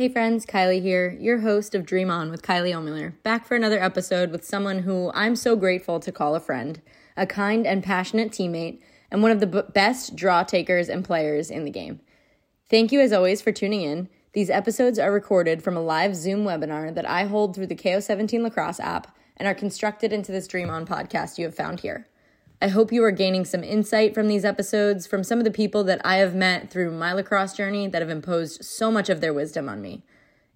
Hey friends, Kylie here, your host of Dream On with Kylie Ohlmiller, back for another episode with someone who I'm so grateful to call a friend, a kind and passionate teammate, and one of the b- best draw takers and players in the game. Thank you as always for tuning in. These episodes are recorded from a live Zoom webinar that I hold through the KO17 Lacrosse app and are constructed into this Dream On podcast you have found here. I hope you are gaining some insight from these episodes from some of the people that I have met through my lacrosse journey that have imposed so much of their wisdom on me.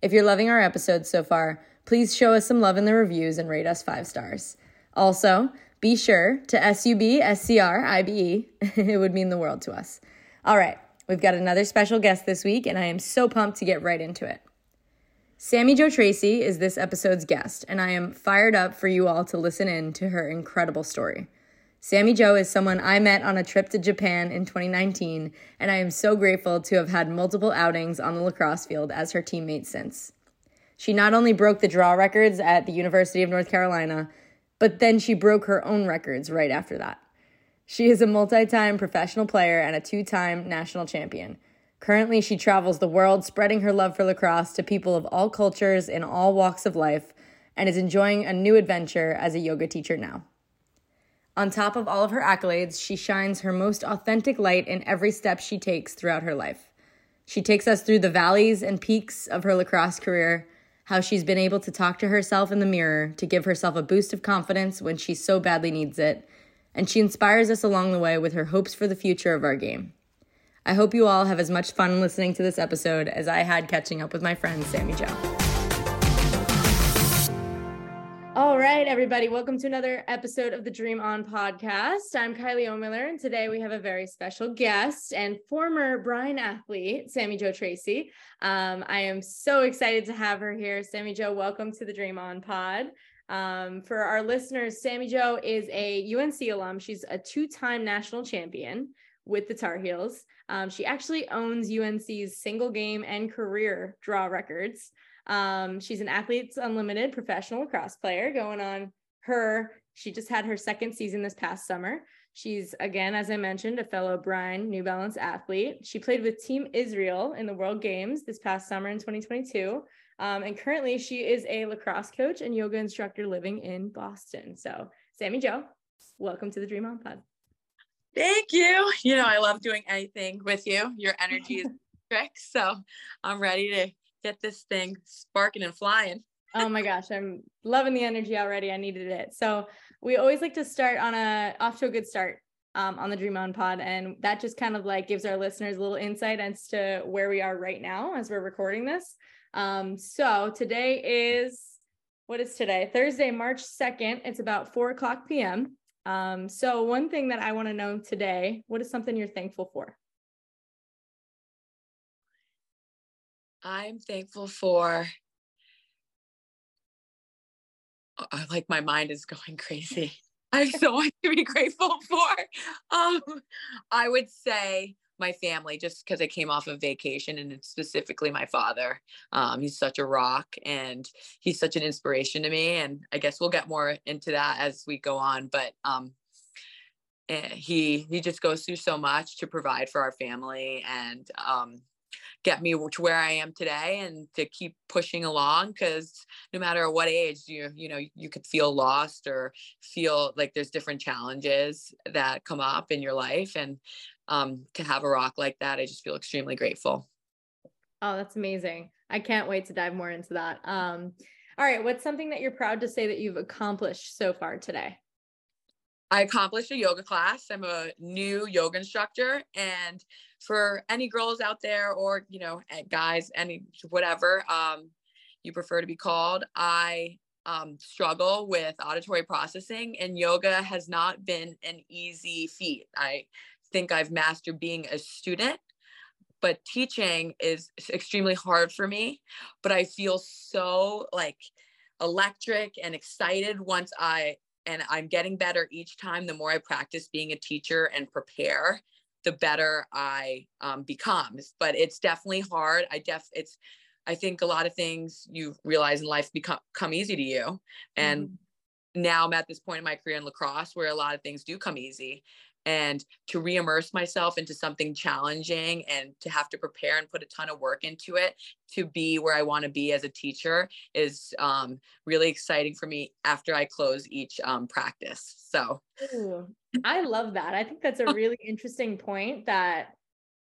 If you're loving our episodes so far, please show us some love in the reviews and rate us five stars. Also, be sure to SUB SCR IBE. it would mean the world to us. All right, we've got another special guest this week, and I am so pumped to get right into it. Sammy Jo Tracy is this episode's guest, and I am fired up for you all to listen in to her incredible story. Sammy Jo is someone I met on a trip to Japan in 2019, and I am so grateful to have had multiple outings on the lacrosse field as her teammate since. She not only broke the draw records at the University of North Carolina, but then she broke her own records right after that. She is a multi time professional player and a two time national champion. Currently, she travels the world spreading her love for lacrosse to people of all cultures in all walks of life and is enjoying a new adventure as a yoga teacher now. On top of all of her accolades, she shines her most authentic light in every step she takes throughout her life. She takes us through the valleys and peaks of her lacrosse career, how she's been able to talk to herself in the mirror to give herself a boost of confidence when she so badly needs it, and she inspires us along the way with her hopes for the future of our game. I hope you all have as much fun listening to this episode as I had catching up with my friend Sammy Jo. All right, everybody, welcome to another episode of the Dream On podcast. I'm Kylie Ohlmiller, and today we have a very special guest and former Brine athlete, Sammy Jo Tracy. Um, I am so excited to have her here. Sammy Jo, welcome to the Dream On pod. Um, for our listeners, Sammy Jo is a UNC alum. She's a two time national champion with the Tar Heels. Um, she actually owns UNC's single game and career draw records. Um, she's an Athletes Unlimited professional lacrosse player going on her, she just had her second season this past summer. She's, again, as I mentioned, a fellow Brine New Balance athlete. She played with Team Israel in the World Games this past summer in 2022. Um, and currently, she is a lacrosse coach and yoga instructor living in Boston. So, Sammy Jo, welcome to the Dream On Pod. Thank you. You know, I love doing anything with you. Your energy is trick. So I'm ready to get this thing sparking and flying. oh my gosh, I'm loving the energy already. I needed it. So we always like to start on a off to a good start um, on the Dream On Pod, and that just kind of like gives our listeners a little insight as to where we are right now as we're recording this. Um, so today is what is today? Thursday, March 2nd. It's about 4 o'clock p.m. Um, so one thing that I want to know today, what is something you're thankful for? I'm thankful for uh, like my mind is going crazy. I have so much to be grateful for. Um, I would say my family, just because I came off of vacation, and specifically my father. Um, he's such a rock, and he's such an inspiration to me. And I guess we'll get more into that as we go on. But um, eh, he he just goes through so much to provide for our family, and um, get me to where I am today and to keep pushing along because no matter what age you you know you could feel lost or feel like there's different challenges that come up in your life and um, to have a rock like that I just feel extremely grateful. Oh, that's amazing. I can't wait to dive more into that. Um, all right, what's something that you're proud to say that you've accomplished so far today? I accomplished a yoga class. I'm a new yoga instructor and for any girls out there or you know eh, guys any whatever um, you prefer to be called i um, struggle with auditory processing and yoga has not been an easy feat i think i've mastered being a student but teaching is extremely hard for me but i feel so like electric and excited once i and i'm getting better each time the more i practice being a teacher and prepare the better I um, become. But it's definitely hard. I def it's I think a lot of things you realize in life become come easy to you. And mm-hmm. now I'm at this point in my career in lacrosse where a lot of things do come easy. And to re-immerse myself into something challenging and to have to prepare and put a ton of work into it to be where I want to be as a teacher is um, really exciting for me after I close each um, practice. So Ooh, I love that. I think that's a really interesting point that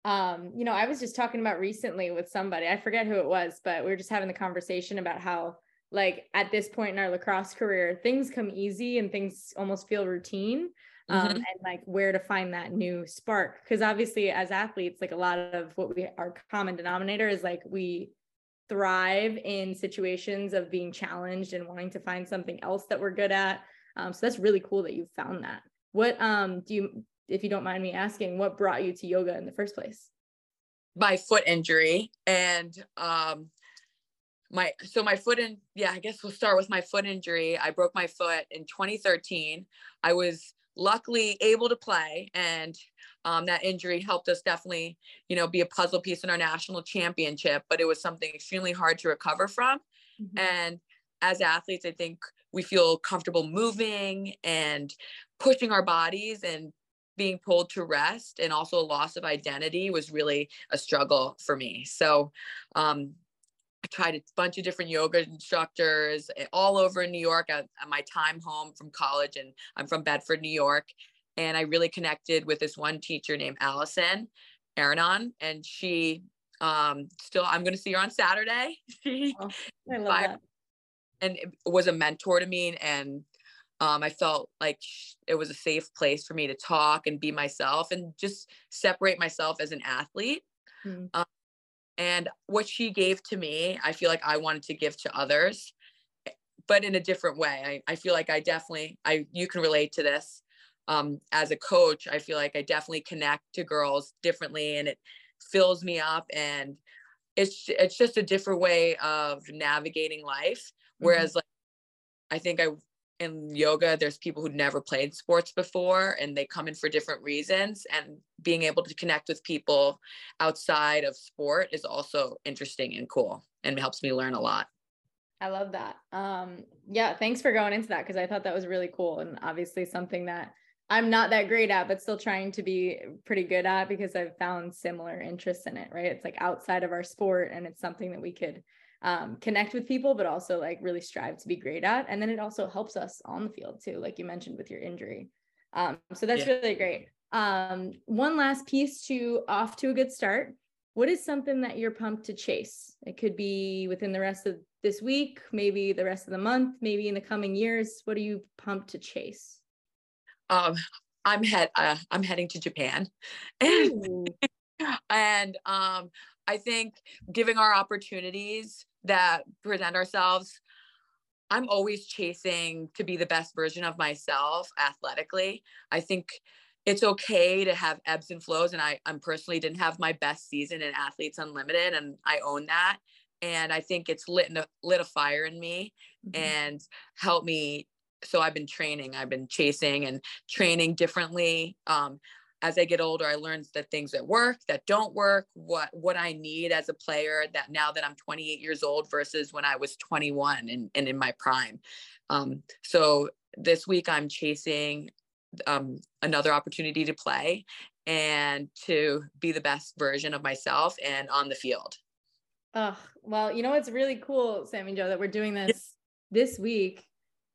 um, you know, I was just talking about recently with somebody, I forget who it was, but we were just having the conversation about how like at this point in our lacrosse career, things come easy and things almost feel routine. Um, mm-hmm. and like where to find that new spark. Cause obviously as athletes, like a lot of what we our common denominator is like we thrive in situations of being challenged and wanting to find something else that we're good at. Um, so that's really cool that you found that. What um do you if you don't mind me asking, what brought you to yoga in the first place? My foot injury and um my so my foot in yeah i guess we'll start with my foot injury i broke my foot in 2013 i was luckily able to play and um, that injury helped us definitely you know be a puzzle piece in our national championship but it was something extremely hard to recover from mm-hmm. and as athletes i think we feel comfortable moving and pushing our bodies and being pulled to rest and also a loss of identity was really a struggle for me so um, tried a bunch of different yoga instructors eh, all over in New York at, at, my time home from college. And I'm from Bedford, New York. And I really connected with this one teacher named Allison Aranon. And she um, still, I'm going to see her on Saturday. she, oh, I love that. And it was a mentor to me. And um, I felt like it was a safe place for me to talk and be myself and just separate myself as an athlete. Hmm. Um, and what she gave to me, I feel like I wanted to give to others, but in a different way. I, I feel like I definitely, I you can relate to this. Um, as a coach, I feel like I definitely connect to girls differently and it fills me up and it's it's just a different way of navigating life. Whereas mm-hmm. like I think I in yoga there's people who never played sports before and they come in for different reasons and being able to connect with people outside of sport is also interesting and cool and helps me learn a lot. I love that. Um yeah thanks for going into that because i thought that was really cool and obviously something that i'm not that great at but still trying to be pretty good at because i've found similar interests in it right? It's like outside of our sport and it's something that we could um, connect with people, but also like really strive to be great at. And then it also helps us on the field too, like you mentioned with your injury. Um, so that's yeah. really great. Um, one last piece to off to a good start. What is something that you're pumped to chase? It could be within the rest of this week, maybe the rest of the month, maybe in the coming years. What are you pumped to chase? Um, I'm head. Uh, I'm heading to Japan, and, and um, I think giving our opportunities that present ourselves i'm always chasing to be the best version of myself athletically. I think it's okay to have ebbs and flows and i i'm personally didn't have my best season in athletes unlimited and i own that. And i think it's lit a, lit a fire in me mm-hmm. and helped me. So i've been training i've been chasing and training differently. Um, as I get older, I learned the things that work, that don't work, what what I need as a player. That now that I'm 28 years old versus when I was 21 and, and in my prime. Um, so this week I'm chasing um, another opportunity to play and to be the best version of myself and on the field. Oh well, you know what's really cool, Sammy Jo, that we're doing this this week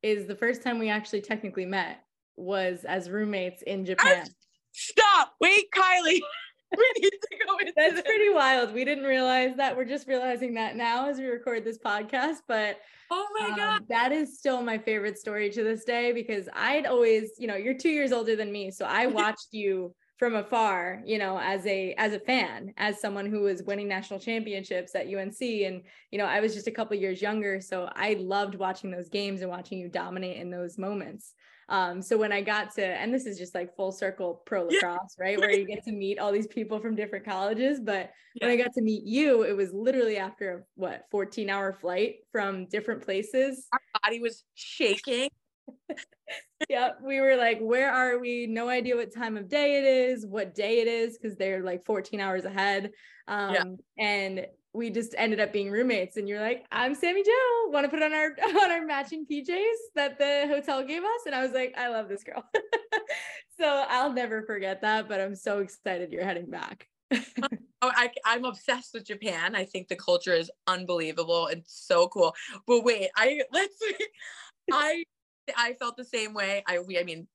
is the first time we actually technically met was as roommates in Japan. Stop. Wait, Kylie. we need to go into That's this. pretty wild. We didn't realize that. We're just realizing that now as we record this podcast. But oh my um, God. That is still my favorite story to this day because I'd always, you know, you're two years older than me. So I watched you from afar, you know, as a as a fan, as someone who was winning national championships at UNC. And, you know, I was just a couple years younger. So I loved watching those games and watching you dominate in those moments. Um, so when I got to, and this is just like full circle pro lacrosse, yeah. right? Where you get to meet all these people from different colleges. But yeah. when I got to meet you, it was literally after a what 14 hour flight from different places. Our body was shaking. yeah, we were like, where are we? No idea what time of day it is, what day it is, because they're like 14 hours ahead. Um, yeah. and we just ended up being roommates and you're like i'm sammy jo want to put on our on our matching pjs that the hotel gave us and i was like i love this girl so I'll never forget that, but I'm so excited you're heading back. oh, I, I'm obsessed with Japan. I think the culture is unbelievable and so cool. But wait, I let's see. I I felt the same way. I we I mean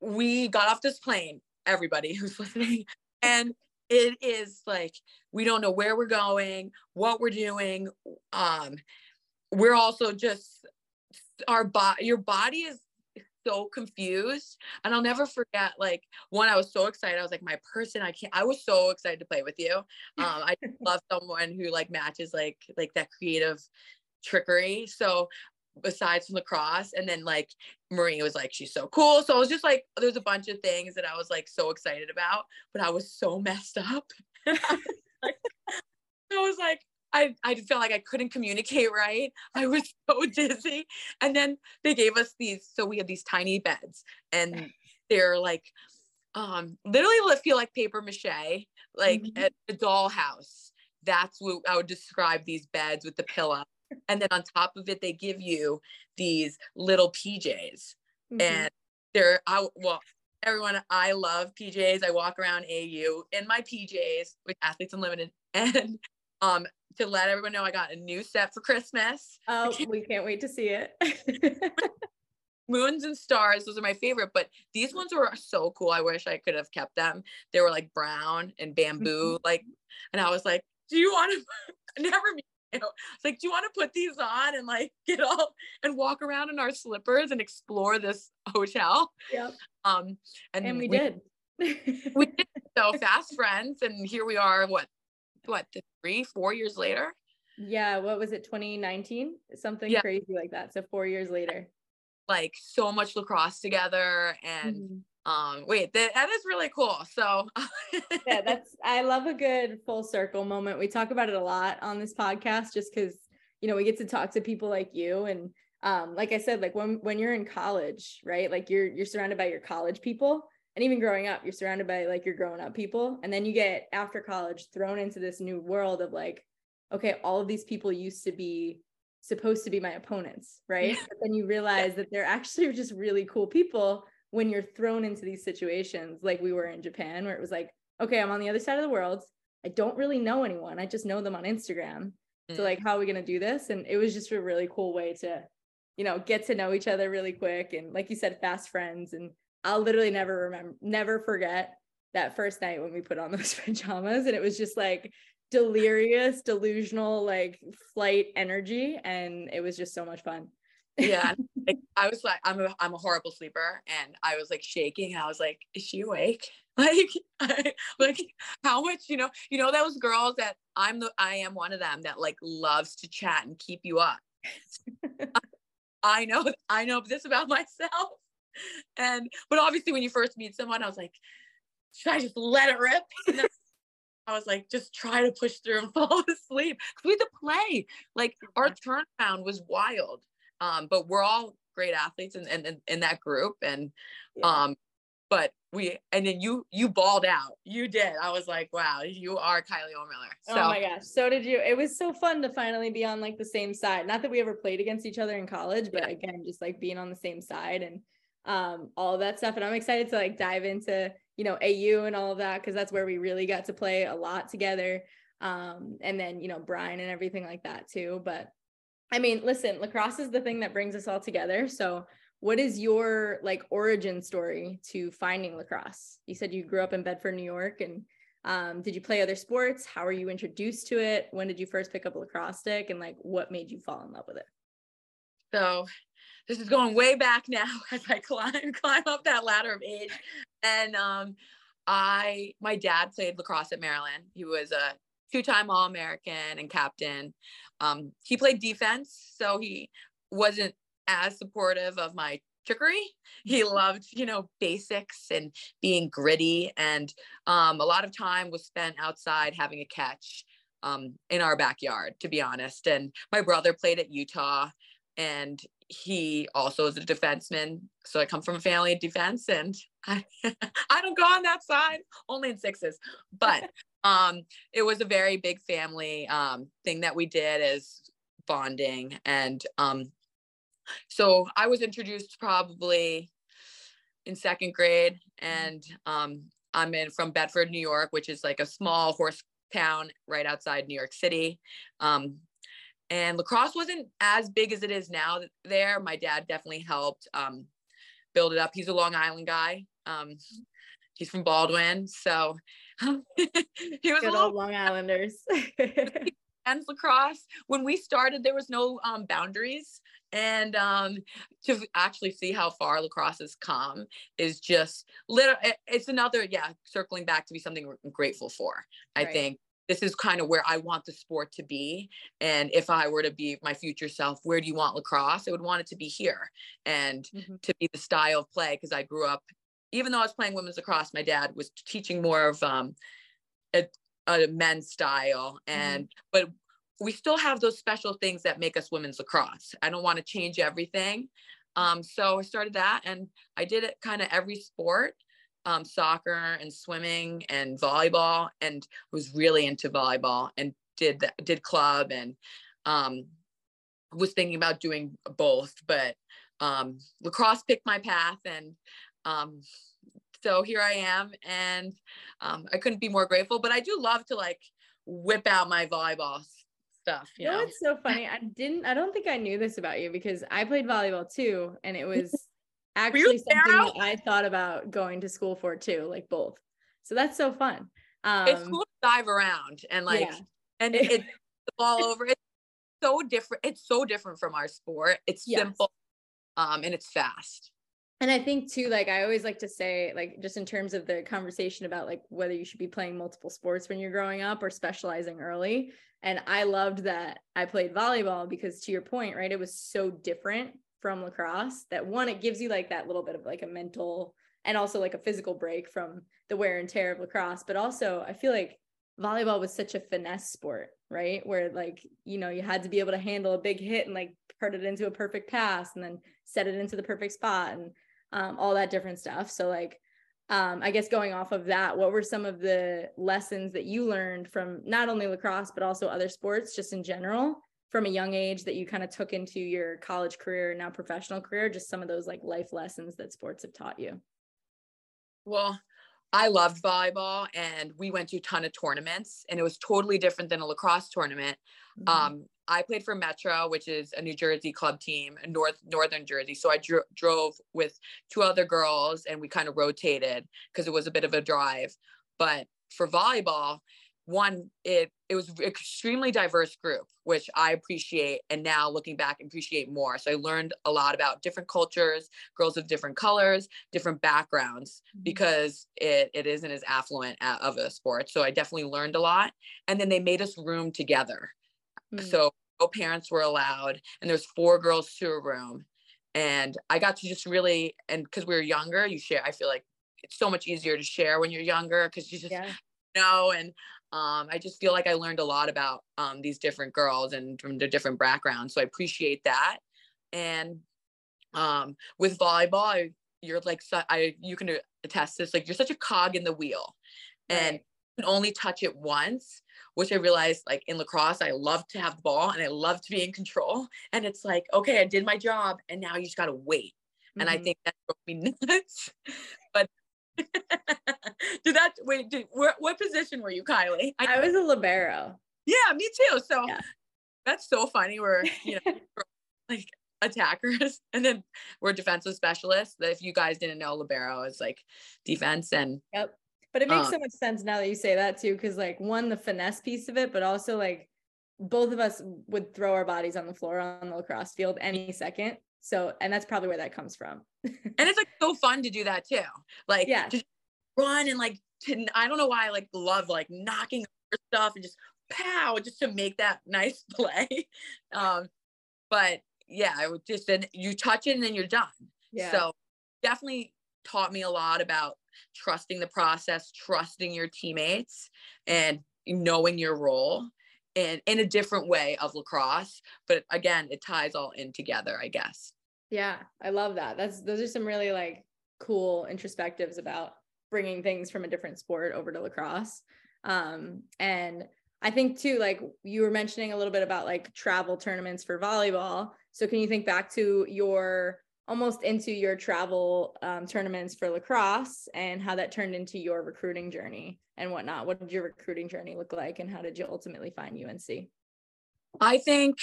we got off this plane, everybody who's listening, and it is like we don't know where we're going, what we're doing. Um, we're also just our body. Your body is so confused, and I'll never forget. Like one, I was so excited. I was like, my person. I can't. I was so excited to play with you. Um, I love someone who like matches like like that creative trickery. So besides from lacrosse and then like marie was like she's so cool so i was just like there's a bunch of things that i was like so excited about but i was so messed up I was like I, I felt like I couldn't communicate right. I was so dizzy. And then they gave us these, so we had these tiny beds and they're like, um, literally feel like paper mache, like mm-hmm. a dollhouse. That's what I would describe these beds with the pillow and then on top of it they give you these little pjs mm-hmm. and they're i well everyone i love pjs i walk around au in my pjs with athletes unlimited. And um to let everyone know i got a new set for christmas. Oh we can't wait to see it. Moons and stars those are my favorite but these ones were so cool. I wish i could have kept them. They were like brown and bamboo mm-hmm. like and i was like do you want to never it's like, do you want to put these on and like get all and walk around in our slippers and explore this hotel? Yep. Um, and, and we, we did. we did. So fast friends, and here we are. What, what, three, four years later? Yeah. What was it? 2019? Something yeah. crazy like that. So four years later. Like so much lacrosse together, and mm-hmm um wait that, that is really cool so yeah that's i love a good full circle moment we talk about it a lot on this podcast just because you know we get to talk to people like you and um like i said like when when you're in college right like you're you're surrounded by your college people and even growing up you're surrounded by like your growing up people and then you get after college thrown into this new world of like okay all of these people used to be supposed to be my opponents right? But then you realize that they're actually just really cool people when you're thrown into these situations like we were in Japan where it was like okay I'm on the other side of the world. I don't really know anyone. I just know them on Instagram. Mm. so like how are we going to do this? And it was just a really cool way to you know get to know each other really quick and like you said fast friends. And I'll literally never remember never forget that first night when we put on those pajamas. And it was just like delirious delusional like flight energy. And it was just so much fun yeah like, i was like i'm a i'm a horrible sleeper and i was like shaking i was like is she awake like I, like how much you know you know those girls that i'm the i am one of them that like loves to chat and keep you up i know i know this about myself and but obviously when you first meet someone i was like should i just let it rip I was like, just try to push through and fall asleep. We had to play. Like our turnaround was wild. Um, but we're all great athletes in, in, in that group. And, yeah. um, but we, and then you, you balled out. You did. I was like, wow, you are Kylie Ohlmiller. So. Oh my gosh. So did you. It was so fun to finally be on like the same side. Not that we ever played against each other in college, but yeah. again, just like being on the same side and, um, all of that stuff. And I'm excited to like dive into, you know, AU and all of that, cause that's where we really got to play a lot together. Um, and then, you know, Brine and everything like that too. But I mean, listen, lacrosse is the thing that brings us all together. So, what is your like origin story to finding lacrosse? You said you grew up in Bedford, New York, and um, did you play other sports? How were you introduced to it? When did you first pick up a lacrosse stick, and like what made you fall in love with it? So, this is going way back now as I climb climb up that ladder of age, and um, I my dad played lacrosse at Maryland. He was a two-time All-American and captain. Um, he played defense, so he wasn't as supportive of my trickery. He loved, you know, basics and being gritty. And um, a lot of time was spent outside having a catch um, in our backyard, to be honest. And my brother played at Utah, and he also is a defenseman. So I come from a family of defense, and I, I don't go on that side, only in sixes. But um it was a very big family um thing that we did as bonding and um so i was introduced probably in second grade, and um, I'm in from Bedford, New York, which is like a small horse town right outside New York City. Um, and lacrosse wasn't as big as it is now there. My dad definitely helped um, build it up. He's a Long Island guy. Um, he's from Baldwin, so he was Good a little Long Islanders. and lacrosse. When we started, there was no um, boundaries, and um, to actually see how far lacrosse has come is just little. It's another, yeah, circling back to be something we're grateful for. I right. think this is kind of where I want the sport to be. And if I were to be my future self, where do you want lacrosse? I would want it to be here and mm-hmm. to be the style of play because I grew up, even though I was playing women's lacrosse, my dad was teaching more of um, a, a men's style. Mm-hmm. And, mm-hmm. but we still have those special things that make us women's lacrosse. I don't want to change everything. Um, so I started that and I did it kind of every sport um, soccer and swimming and volleyball and was really into volleyball and did did club and um, was thinking about doing both but um, lacrosse picked my path and um, so here i am and um, i couldn't be more grateful but i do love to like whip out my volleyball stuff you, you know, know it's so funny i didn't i don't think i knew this about you because i played volleyball too and it was actually something that I thought about going to school for too, like both. So that's so fun. Um, it's cool to dive around and like, yeah. and it, it the ball over. It's so different. It's so different from our sport. It's yes. simple, um, and it's fast. And I think too, like I always like to say, like just in terms of the conversation about like whether you should be playing multiple sports when you're growing up or specializing early. And I loved that I played volleyball because to your point, right, it was so different from lacrosse that one it gives you like that little bit of like a mental and also like a physical break from the wear and tear of lacrosse but also i feel like volleyball was such a finesse sport right where like you know you had to be able to handle a big hit and like put it into a perfect pass and then set it into the perfect spot and um, all that different stuff. So like um, i guess going off of that what were some of the lessons that you learned from not only lacrosse but also other sports just in general from a young age that you kind of took into your college career and now professional career just some of those like life lessons that sports have taught you? Well i loved volleyball and we went to a ton of tournaments and it was totally different than a lacrosse tournament mm-hmm. um, i played for metro which is a new jersey club team in north northern jersey so i dro- drove with two other girls and we kind of rotated because it was a bit of a drive but for volleyball one it it was extremely diverse group which i appreciate and now looking back appreciate more so i learned a lot about different cultures girls of different colors different backgrounds mm-hmm. because it, it isn't as affluent of a sport so i definitely learned a lot and then they made us room together mm-hmm. so no parents were allowed and there's four girls to a room and i got to just really and because we were younger you share i feel like it's so much easier to share when you're younger because you just yeah. know and um, I just feel like I learned a lot about um, these different girls and from their different backgrounds. So I appreciate that. And um, with volleyball, I, you're like, I you can attest this, like you're such a cog in the wheel, right. and you can only touch it once. Which I realized, like in lacrosse, I love to have the ball and I love to be in control. And it's like, okay, I did my job, and now you just gotta wait. Mm-hmm. And I mm-hmm. think that drove me nuts. did that wait? Did, where, what position were you, Kylie? I, I was a libero. Yeah, me too. So yeah. that's so funny. We're you know like attackers, and then we're defensive specialists. That if you guys didn't know, libero is like defense and. Yep. But it makes um, so much sense now that you say that too, because like one, the finesse piece of it, but also like both of us would throw our bodies on the floor on the lacrosse field any second. So, and that's probably where that comes from. and it's like so fun to do that too. Like, yeah, just run and like, to, I don't know why I like love like knocking stuff and just pow, just to make that nice play. um, but yeah, I would just then you touch it and then you're done. Yeah. So definitely taught me a lot about trusting the process, trusting your teammates, and knowing your role in in a different way of lacrosse but again it ties all in together i guess. Yeah i love that. That's those are some really like cool introspectives about bringing things from a different sport over to lacrosse. Um and i think too like you were mentioning a little bit about like travel tournaments for volleyball. So can you think back to your almost into your travel um, tournaments for lacrosse and how that turned into your recruiting journey and whatnot. What did your recruiting journey look like, and how did you ultimately find UNC? I think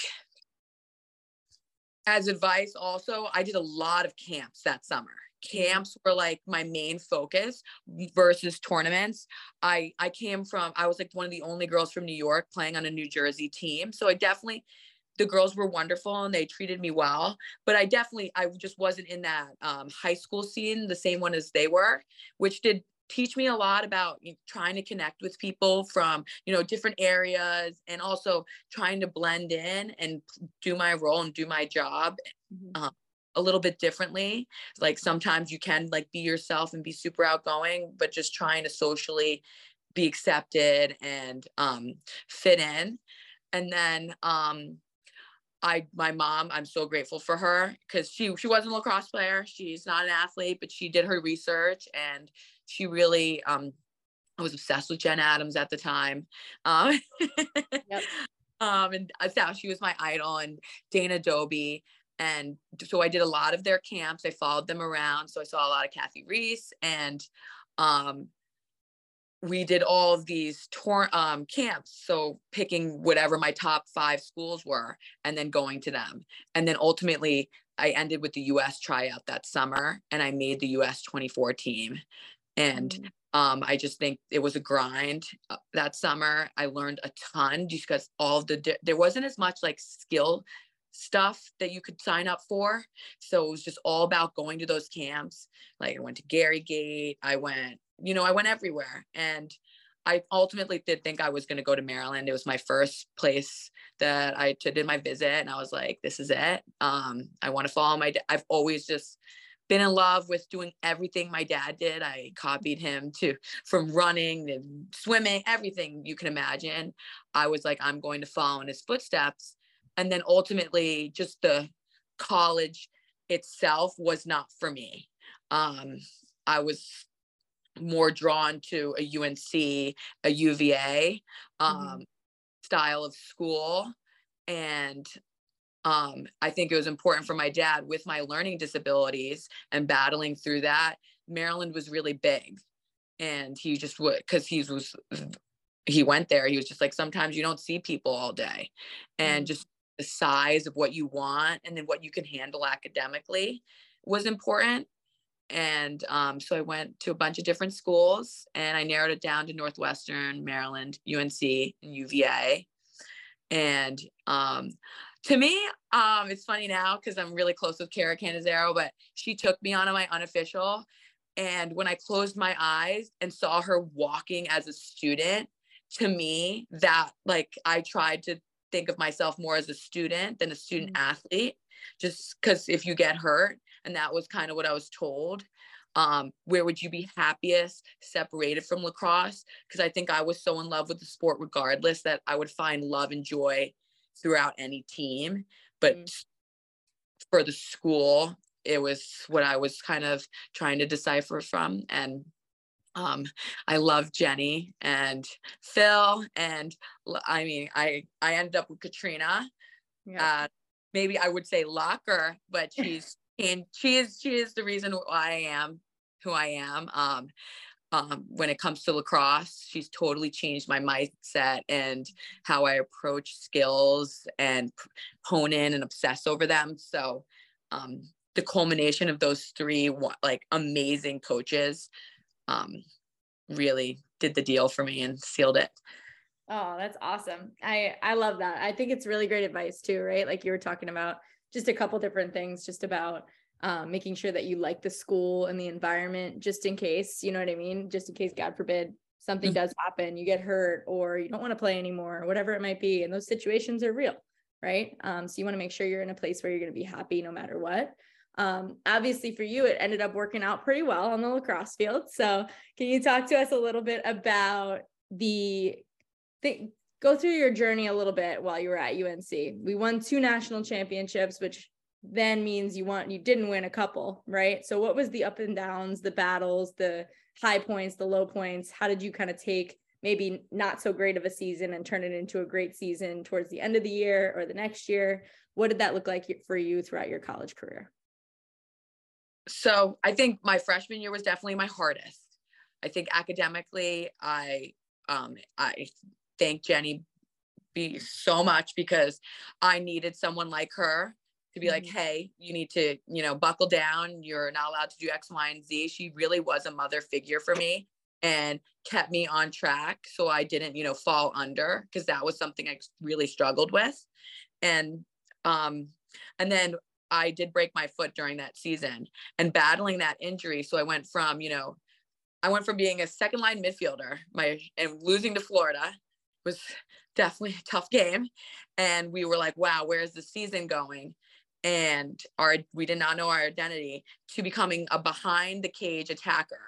as advice also i did a lot of camps that summer camps were like my main focus versus tournaments i i came from i was like one of the only girls from new york playing on a new jersey team so i definitely the girls were wonderful and they treated me well but i definitely i just wasn't in that um, high school scene the same one as they were which did teach me a lot about you know, trying to connect with people from you know different areas and also trying to blend in and do my role and do my job mm-hmm. um, a little bit differently like sometimes you can like be yourself and be super outgoing but just trying to socially be accepted and um, fit in and then um, I my mom, I'm so grateful for her because she she wasn't a lacrosse player. She's not an athlete, but she did her research and she really um I was obsessed with Jen Adams at the time. Um, yep. um and thought she was my idol and Dana Dobbie. And so I did a lot of their camps. I followed them around. So I saw a lot of Cathy Reese and um we did all of these tour um, camps so picking whatever my top five schools were and then going to them and then ultimately i ended with the us tryout that summer and i made the us 24 team and mm. um, I just think it was a grind uh, that summer. I learned a ton just because all the there wasn't as much like skill stuff that you could sign up for. So it was just all about going to those camps. Like I went to Gary Gait, I went, you know, I went everywhere. And I ultimately did think I was going to go to Maryland. It was my first place that I did my visit, and I was like, "This is it. Um, I want to follow my. I've always just been in love with doing everything my dad did. I copied him to from running swimming, everything you can imagine. I was like, I'm going to follow in his footsteps. And then ultimately, just the college itself was not for me. Um, I was more drawn to a UNC, a UVA um, mm-hmm. style of school. And um, I think it was important for my dad with my learning disabilities and battling through that. Maryland was really big, and he just would because he was he went there. He was just like sometimes you don't see people all day, and mm-hmm. just the size of what you want and then what you can handle academically was important. And um, so I went to a bunch of different schools and I narrowed it down to Northwestern, Maryland, UNC, and UVA. And um, to me, um, it's funny now because I'm really close with Kara Cannizzaro, but she took me on my unofficial. And when I closed my eyes and saw her walking as a student, to me, that like I tried to think of myself more as a student than a student mm-hmm. athlete, just because if you get hurt, and that was kind of what I was told. Um, where would you be happiest separated from lacrosse? Because I think I was so in love with the sport regardless that I would find love and joy throughout any team. But mm. for the school, it was what I was kind of trying to decipher from. And um, I love Jenny and Phil, and I mean, I I ended up with Katrina. Yeah. Uh, maybe I would say Locker, but she's and she is she is the reason why I am who I am. Um, um, when it comes to lacrosse. She's totally changed my mindset and how I approach skills and hone in and obsess over them. So um, the culmination of those three like amazing coaches um, really did the deal for me and sealed it. Oh, that's awesome. I I love that. I think it's really great advice too, right? Like you were talking about just a couple different things just about um, making sure that you like the school and the environment just in case, you know what I mean? Just in case, God forbid, something mm. does happen, you get hurt or you don't want to play anymore, or whatever it might be. And those situations are real, right? Um, so you want to make sure you're in a place where you're going to be happy no matter what. Um, obviously, for you, it ended up working out pretty well on the lacrosse field. So, can you talk to us a little bit about the thing? Go through your journey a little bit while you were at UNC. We won two national championships, which then means you want you didn't win a couple, right? So what was the up and downs, the battles, the high points, the low points? How did you kind of take maybe not so great of a season and turn it into a great season towards the end of the year or the next year? What did that look like for you throughout your college career? so I think my freshman year was definitely my hardest. I think academically, I um, I thank Jenny be so much because I needed someone like her to be like, Mhm. hey, you need to, you know, buckle down. You're not allowed to do X, Y, and Z. She really was a mother figure for me and kept me on track so I didn't, you know, fall under because that was something I really struggled with. And um, and then I did break my foot during that season and battling that injury. So I went from, you know, I went from being a second line midfielder, my and losing to Florida was definitely a tough game. And we were like, wow, where's the season going? And our we did not know our identity to becoming a behind the cage attacker.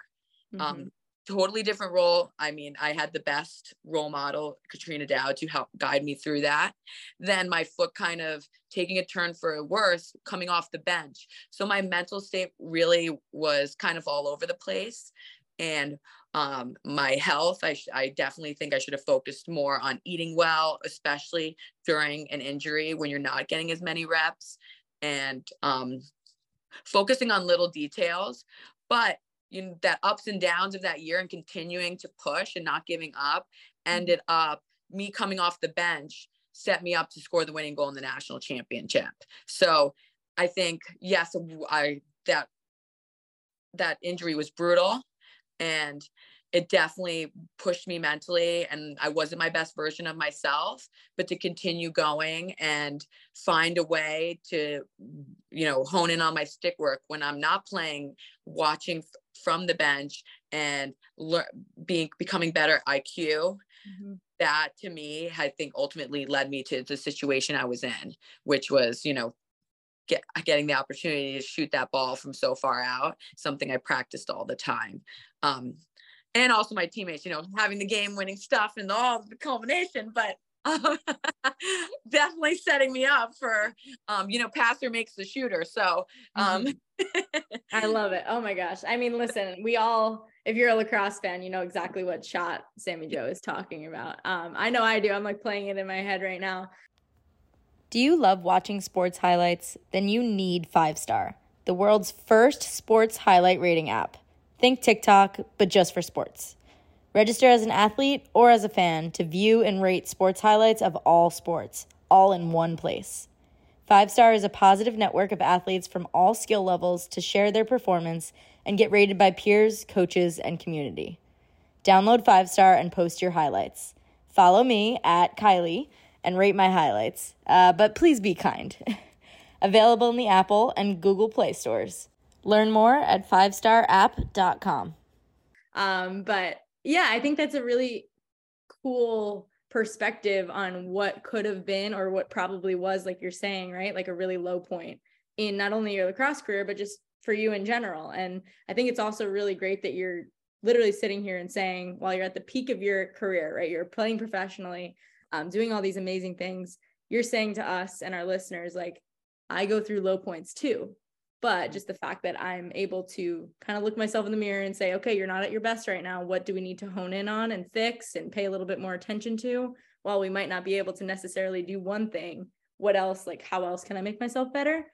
Mhm. Um, totally different role. I mean, I had the best role model, Katrina Dowd, to help guide me through that. Then my foot kind of taking a turn for worse, coming off the bench. So my mental state really was kind of all over the place. And um, my health, I, sh- I definitely think I should have focused more on eating well, especially during an injury when you're not getting as many reps and um, focusing on little details. But you know, that ups and downs of that year and continuing to push and not giving up ended up me coming off the bench set me up to score the winning goal in the national championship. So I think yes, I that that injury was brutal and it definitely pushed me mentally and I wasn't my best version of myself, but to continue going and find a way to, you know, hone in on my stick work when I'm not playing, watching f- from the bench and lear- being becoming better IQ. Mhm. That to me, I think ultimately led me to the situation I was in, which was, you know, get, getting the opportunity to shoot that ball from so far out, something I practiced all the time. Um, and also my teammates, you know, having the game winning stuff and all the culmination, but um, definitely setting me up for, um, you know, passer makes the shooter. So, um, I love it. Oh my gosh. I mean, listen, we all, if you're a lacrosse fan, you know exactly what shot Sammy Jo is talking about. Um, I know I do. I'm like playing it in my head right now. Do you love watching sports highlights? Then you need Five Star, the world's first sports highlight rating app. Think TikTok, but just for sports. Register as an athlete or as a fan to view and rate sports highlights of all sports, all in one place. Five Star is a positive network of athletes from all skill levels to share their performance and get rated by peers, coaches, and community. Download Five Star and post your highlights. Follow me at Kylie and rate my highlights, uh, but please be kind. Available in the Apple and Google Play stores. Learn more at fivestarapp.com. Um, but yeah, I think that's a really cool perspective on what could have been or what probably was, like you're saying, right? Like a really low point in not only your lacrosse career, but just for you in general. And I think it's also really great that you're literally sitting here and saying, while you're at the peak of your career, right? You're playing professionally, um, doing all these amazing things. You're saying to us and our listeners, like, I go through low points too. But just the fact that I'm able to kind of look myself in the mirror and say, okay, you're not at your best right now. What do we need to hone in on and fix and pay a little bit more attention to? While we might not be able to necessarily do one thing, what else, like, how else can I make myself better?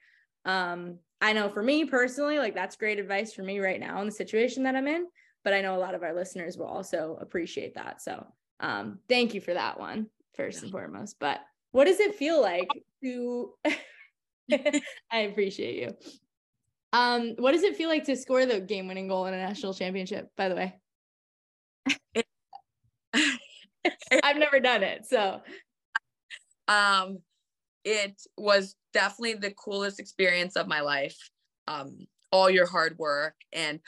Um, I know for me personally, like, that's great advice for me right now in the situation that I'm in. But I know a lot of our listeners will also appreciate that. So um, thank you for that one, first and foremost. But what does it feel like to? I appreciate you. Um, what does it feel like to score the game-winning goal in a national championship? By the way, I've never done it, so um, it was definitely the coolest experience of my life. Um, all your hard work and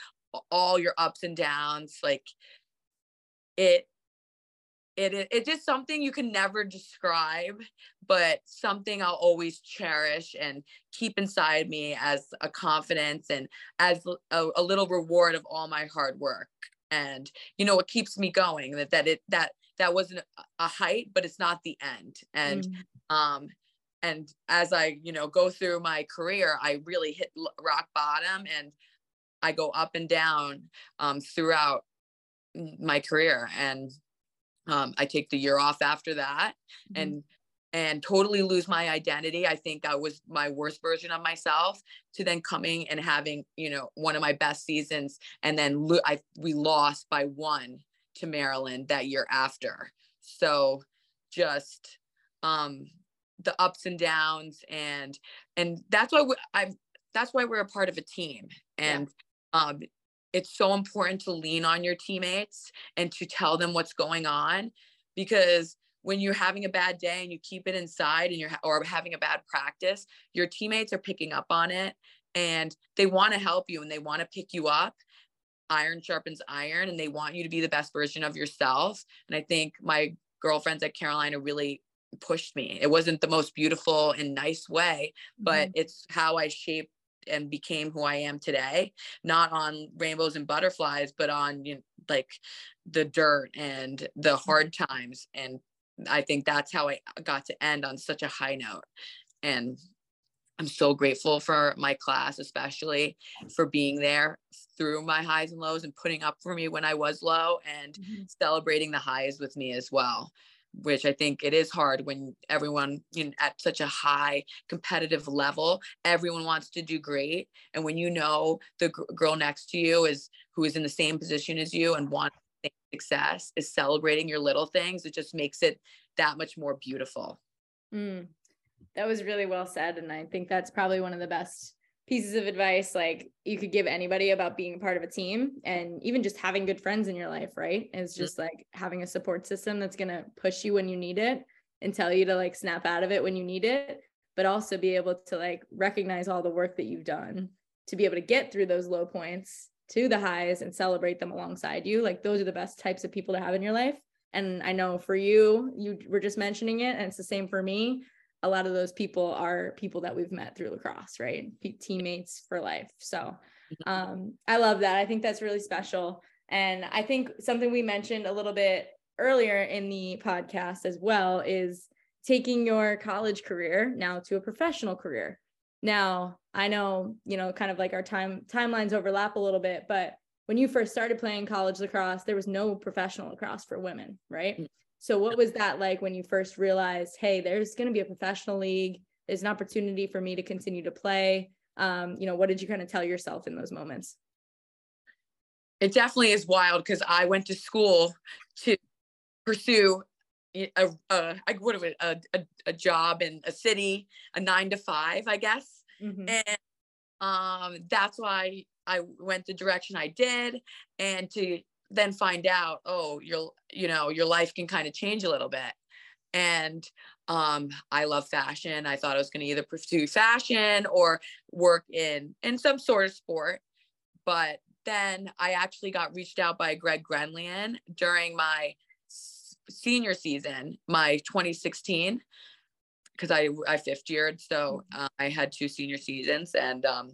all your ups and downs, like it, it, it, it's just something you can never describe, but something I'll always cherish and keep inside me as a confidence and as a, a little reward of all my hard work. And you know, it keeps me going. That that it that that wasn't a height, but it's not the end. And Mm. um, and as I you know go through my career, I really hit rock bottom, and I go up and down um, throughout my career. And um, I take the year off after that, Mhm. and and totally lose my identity. I think I was my worst version of myself to then coming and having, you know, one of my best seasons. And then lo- I, we lost by one to Maryland that year after. So just um, the ups and downs and, and that's why we, I'm, that's why we're a part of a team. And yeah. um, it's so important to lean on your teammates and to tell them what's going on because when you're having a bad day and you keep it inside and you're or having a bad practice your teammates are picking up on it and they want to help you and they want to pick you up. Iron sharpens iron and they want you to be the best version of yourself. And i think my girlfriends at carolina really pushed me. It wasn't the most beautiful and nice way but mm-hmm. it's how i shaped and became who I am today, not on rainbows and butterflies, but on you know, like the dirt and the hard times and I think that's how I got to end on such a high note. And I'm so grateful for my class, especially for being there through my highs and lows and putting up for me when I was low and mm-hmm. celebrating the highs with me as well. Which I think it is hard when everyone you know, at such a high competitive level, everyone wants to do great. And when you know the g- girl next to you is who is in the same position as you and wants success is celebrating your little things. It just makes it that much more beautiful. Mm, that was really well said. And I think that's probably one of the best pieces of advice like you could give anybody about being part of a team and even just having good friends in your life, right? Is just like having a support system that's going to push you when you need it and tell you to like snap out of it when you need it, but also be able to like recognize all the work that you've done to be able to get through those low points to the highs and celebrate them alongside you. Like those are the best types of people to have in your life. And I know for you, you were just mentioning it, and it's the same for me. A lot of those people are people that we've met through lacrosse, right? Teammates for life. So mm-hmm. um, I love that. I think that's really special. And I think something we mentioned a little bit earlier in the podcast as well is taking your college career now to a professional career. Now, I know, you know, kind of like our time timelines overlap a little bit, but when you first started playing college lacrosse, there was no professional lacrosse for women, right? So what was that like when you first realized, hey, there's going to be a professional league, there's an opportunity for me to continue to play? Um, you know, what did you kind of tell yourself in those moments? It definitely is wild because I went to school to pursue a, a, I would have a, a, a job in a city, a nine to five, I guess. Mm-hmm. And um, that's why I went the direction I did. And to then find out, oh, your, you know, your life can kind of change a little bit. And um, I love fashion. I thought I was going to either pursue fashion or work in in some sort of sport. But then I actually got reached out by Greg Gurenlian during my senior season, my 2016, because I I fifth yeared, so uh, I had two senior seasons, and um,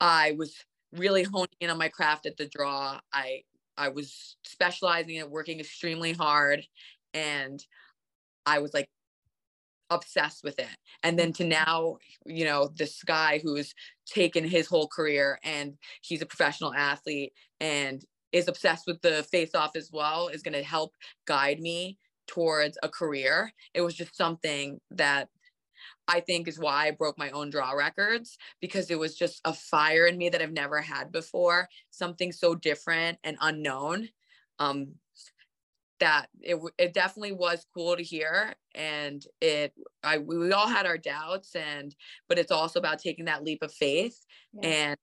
I was really honing in on my craft at the draw. I I was specializing in working extremely hard, and I was like obsessed with it. And then to mm-hmm. now, you know, this guy who's taken his whole career and he's a professional athlete and is obsessed with the face off as well is going to help guide me towards a career. It was just something that I think is why I broke my own draw records because it was just a fire in me that I've never had before, something so different and unknown. Um, that it it definitely was cool to hear and it I we all had our doubts and but it's also about taking that leap of faith yeah. and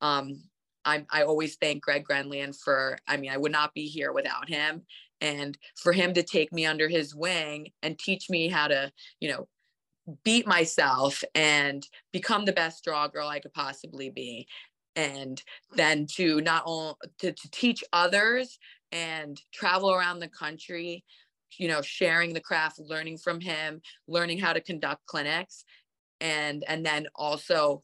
um I, I always thank Greg Gurenlian for, I mean, I would not be here without him. And for him to take me under his wing and teach me how to, you know, beat myself and become the best draw girl I could possibly be. And then to not only to, to teach others and travel around the country, you know, sharing the craft, learning from him, learning how to conduct clinics and and then also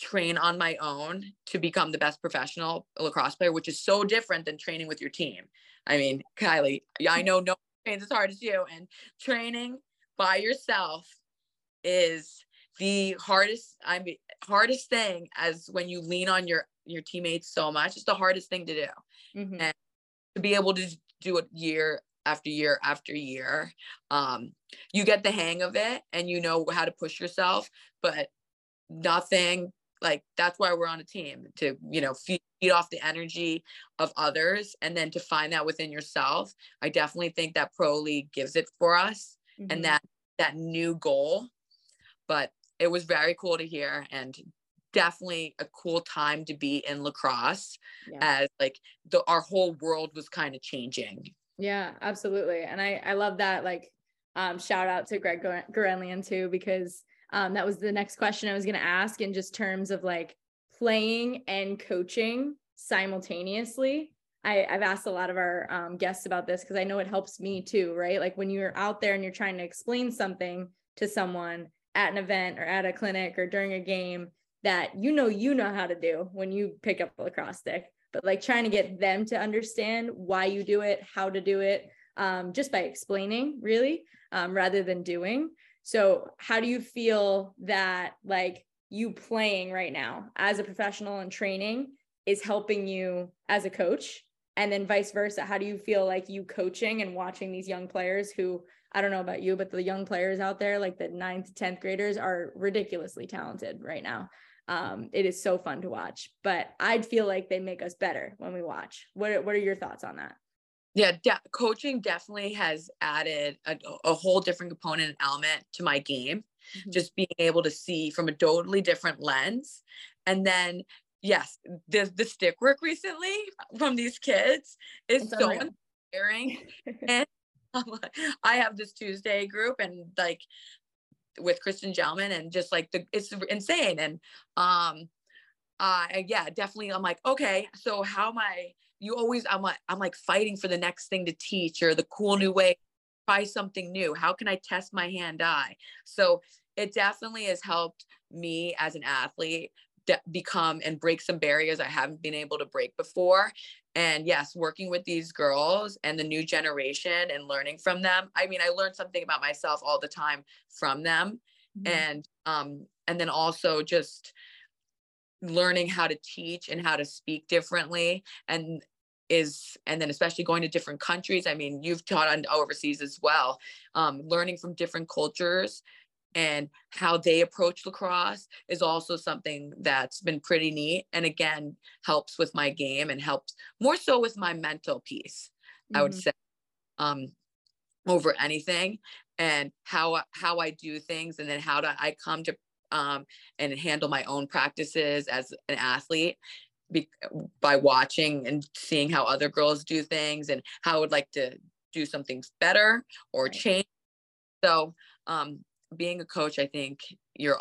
train on my own to become the best professional lacrosse player, which is so different than training with your team. I mean, Kylie, I know no trains as hard as you, and training by yourself is the hardest. I mean, hardest thing as when you lean on your your teammates so much. It's the hardest thing to do, mm-hmm. and to be able to do it year after year after year. Um, you get the hang of it and you know how to push yourself, but nothing like that's why we're on a team to you know feed, feed off the energy of others and then to find that within yourself i definitely think that pro league gives it for us mm-hmm. and that that new goal but it was very cool to hear and definitely a cool time to be in lacrosse yeah. as like the our whole world was kind of changing yeah absolutely and i i love that like um shout out to greg Gurenlian too because um, that was the next question I was going to ask in just terms of like playing and coaching simultaneously. I, I've asked a lot of our um, guests about this because I know it helps me too, right? Like when you're out there and you're trying to explain something to someone at an event or at a clinic or during a game that you know you know how to do when you pick up a lacrosse stick, but like trying to get them to understand why you do it, how to do it, um, just by explaining, really, um, rather than doing. So, how do you feel that like you playing right now as a professional and training is helping you as a coach? And then vice versa, how do you feel like you coaching and watching these young players who I don't know about you, but the young players out there, like the ninth, 10th graders, are ridiculously talented right now. Um, it is so fun to watch, but I'd feel like they make us better when we watch. What, what are your thoughts on that? yeah de- coaching definitely has added a, a, whole different component and element to my game mm-hmm. just being able to see from a totally different lens and then yes the the stick work recently from these kids is so inspiring and um, i have this tuesday group and like with kristen gelman and just like the it's insane. And um uh yeah definitely i'm like okay so how am i you always i'm like i'm like fighting for the next thing to teach or the cool new way try something new. How can i test my hand eye? So it definitely has helped me as an athlete become and break some barriers i haven't been able to break before and yes working with these girls and the new generation and learning from them i mean i learned something about myself all the time from them mm-hmm. and um and then also just learning how to teach and how to speak differently and is and then especially going to different countries i mean you've taught on overseas as well um, learning from different cultures and how they approach lacrosse is also something that's been pretty neat and again helps with my game and helps more so with my mental piece mm-hmm. i would mm-hmm. say um, over anything and how how i do things and then how do i come to um, and handle my own practices as an athlete be, by watching and seeing how other girls do things and how I would like to do some things better or right. change. So, um, being a coach, I think you're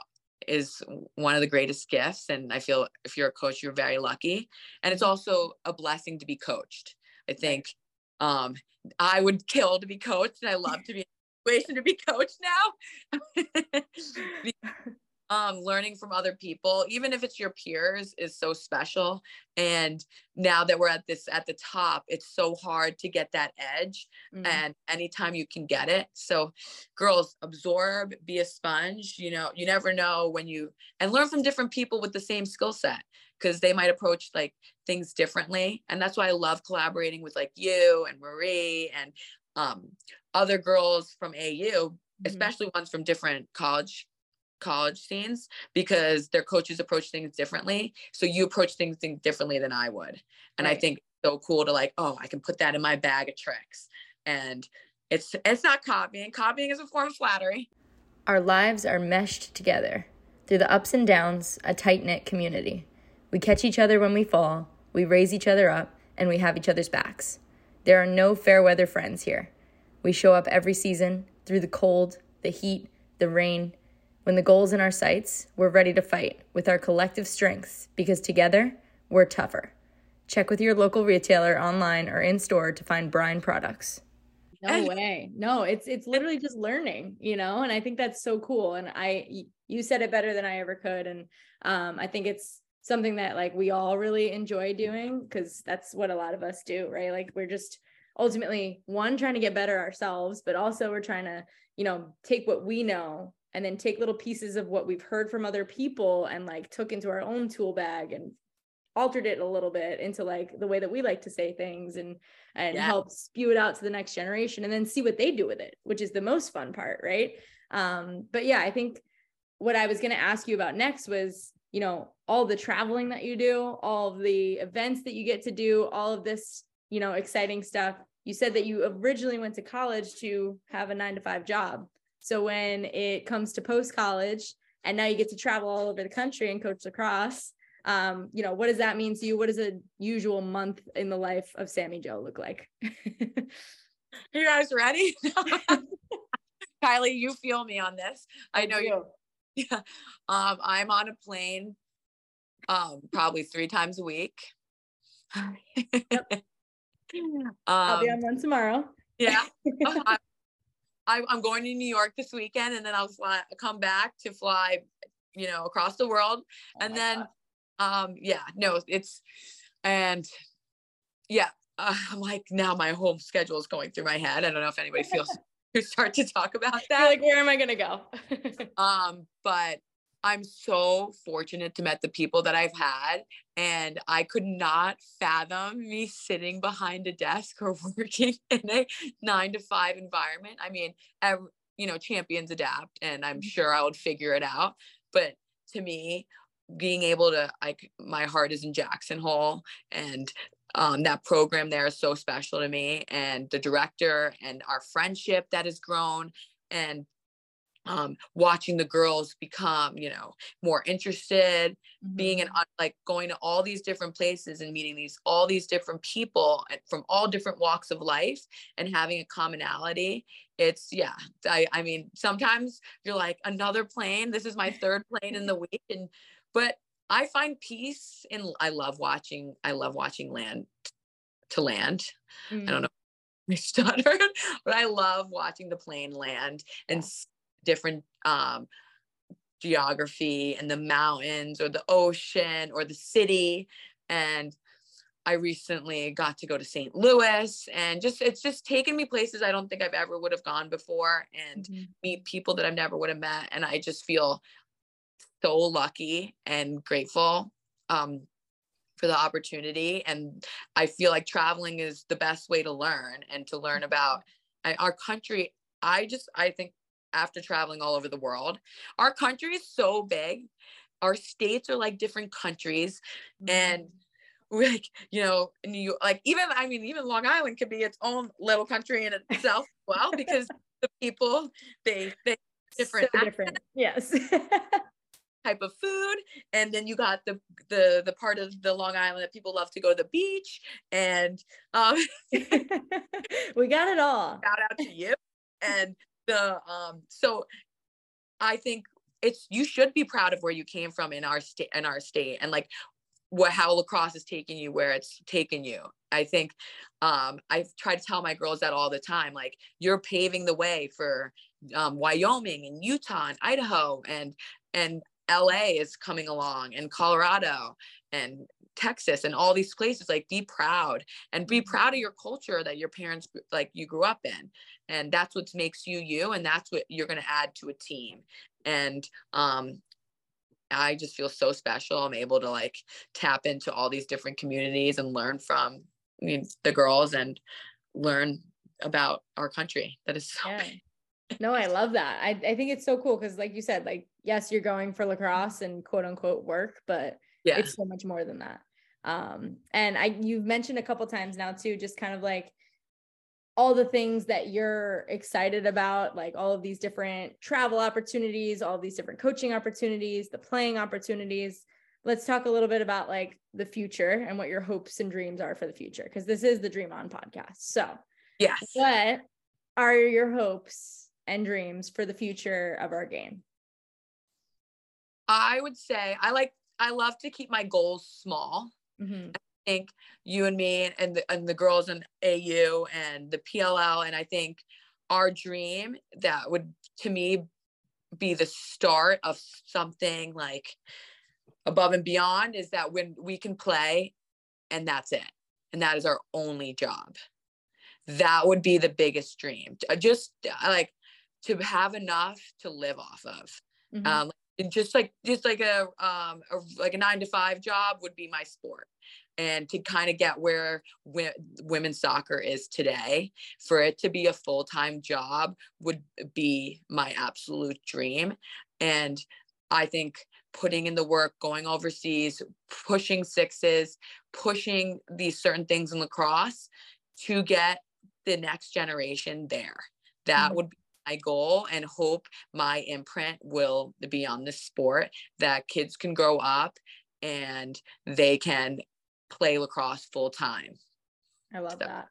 is one of the greatest gifts. And I feel if you're a coach, you're very lucky. And it's also a blessing to be coached. I think um, I would kill to be coached, and I love to be in a situation to be coached now. um, learning from other people, even if it's your peers, is so special. And now that we're at this at the top, it's so hard to get that edge. Mm-hmm. And anytime you can get it. So, girls, absorb, be a sponge. You know, you never know when you and learn from different people with the same skill set because they might approach like things differently. And that's why I love collaborating with like you and Marie and um, other girls from AU, mm-hmm. especially ones from different college college scenes because their coaches approach things differently. So you approach things differently than I would. And right. I think so cool to like, oh, I can put that in my bag of tricks. And it's it's not copying. Copying is a form of flattery. Our lives are meshed together. Through the ups and downs, a tight knit community. We catch each other when we fall, we raise each other up, and we have each other's backs. There are no fair weather friends here. We show up every season through the cold, the heat, the rain, when the goal's in our sights, we're ready to fight with our collective strengths because together, we're tougher. Check with your local retailer online or in store to find Brine products. No way. No, it's it's literally just learning, you know, and I think that's so cool and I you said it better than I ever could and um I think it's something that like we all really enjoy doing cuz that's what a lot of us do, right? Like we're just ultimately one trying to get better ourselves, but also we're trying to, you know, take what we know and then take little pieces of what we've heard from other people and like took into our own tool bag and altered it a little bit into like the way that we like to say things and and Yeah. help spew it out to the next generation and then see what they do with it which is the most fun part right? Um but yeah i think what i was going to ask you about next was you know all the traveling that you do all the events that you get to do all of this you know exciting stuff. You said that you originally went to college to have a 9 to 5 job so when it comes to post college and now you get to travel all over the country and coach lacrosse um you know what does that mean to you what does a usual month in the life of sammy jo look like you guys ready? Kylie, you feel me on this. I know you. Yeah. Um, I'm on a plane um probably three times a week. i'll be um, on one tomorrow yeah. I, I'm going to New York this weekend and then I'll fly, come back to fly, you know, across the world. Oh and then, God. um, yeah, no, it's, and yeah, uh, I'm like, now my whole schedule is going through my head. I don't know if anybody feels to start to talk about You're that. like where am i gonna go Um, but I'm so fortunate to met the people that I've had, and I could not fathom me sitting behind a desk or working in a nine to five environment. I mean, ev- you know, champions adapt, and I'm sure I would figure it out. But to me, being able to, like, my heart is in Jackson Hole, and um, that program there is so special to me, and the director and our friendship that has grown, and um, watching the girls become, you know, more interested, being in uh, like going to all these different places and meeting these all these different people from all different walks of life and having a commonality. It's yeah. I I mean, sometimes you're like another plane. This is my third plane in the week, and but I find peace in. I love watching. I love watching land to land. Mhm. I don't know. I stuttered, but I love watching the plane land and different um, geography and the mountains or the ocean or the city. And I recently got to go to St. Louis and just it's just taken me places I don't think I've ever would have gone before and Mhm. meet people that I've never would have met. And I just feel so lucky and grateful um, for the opportunity. And I feel like traveling is the best way to learn and to learn about I, our country. I just, I think after traveling all over the world, our country is so big. Our states are like different countries. and we like you know New York, like even I mean even Long Island could be its own little country in itself. as well, because the people they they different so different yes type of food, and then you got the the the part of the Long Island that people love to go to the beach, and um, we got it all shout out to you and the um so i think it's you should be proud of where you came from in our state in our state and like what how lacrosse is taking you where it's taken you. I think um i try to tell my girls that all the time like you're paving the way for um, wyoming and utah and idaho and and la is coming along and colorado and texas and all these places like be proud and be proud of your culture that your parents like you grew up in. And that's what makes you you and that's what you're going to add to a team. And um i just feel so special. I'm able to like tap into all these different communities and learn from I mean, the girls and learn about our country. That is so Yeah. No, I love that. I, I think it's so cool because, like you said, like, yes, you're going for lacrosse and quote unquote work, but yeah it's so much more than that. Um, and I you've mentioned a couple times now too, just kind of like all the things that you're excited about, like all of these different travel opportunities, all these different coaching opportunities, the playing opportunities. Let's talk a little bit about like the future and what your hopes and dreams are for the future, because this is the Dream On podcast. So, yes what are your hopes and dreams for the future of our game? i would say i like i love to keep my goals small. Mhm. think you and me and the, and the girls in AU and the PLL and I think our dream that would to me be the start of something like above and beyond is that when we can play and that's it. And that is our only job. That would be the biggest dream. Just like to have enough to live off of. Mhm. um, just like just like a um a, like a nine to five job would be my sport and to kind of get where women's soccer is today for it to be a full-time job would be my absolute dream and i think putting in the work going overseas pushing sixes pushing these certain things in lacrosse to get the next generation there that mm-hmm. would be my goal and hope my imprint will be on this sport that kids can grow up and they can play lacrosse full time. I love so. that.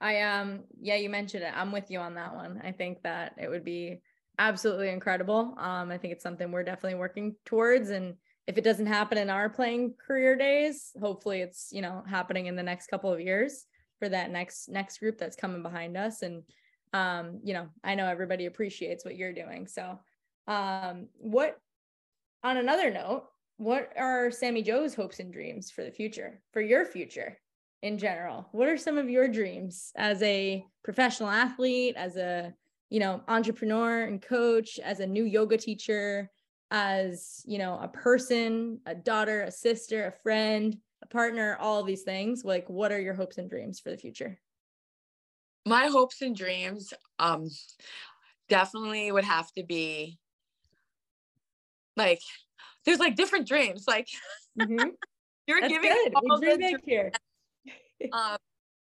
I um yeah, you mentioned it. I'm with you on that one. I think that it would be absolutely incredible. Um I think it's something we're definitely working towards and if it doesn't happen in our playing career days, hopefully it's, you know, happening in the next couple of years for that next next group that's coming behind us and um you know, I know everybody appreciates what you're doing. So, um what on another note, what are Sammy Jo's hopes and dreams for the future, for your future in general? What are some of your dreams as a professional athlete, as a you know entrepreneur and coach, as a new yoga teacher, as you know a person, a daughter, a sister, a friend, a partner, all these things? Like, what are your hopes and dreams for the future? My hopes and dreams, um, definitely would have to be like there's like different dreams. Like mm-hmm. you're That's giving good. all we dream big here. um,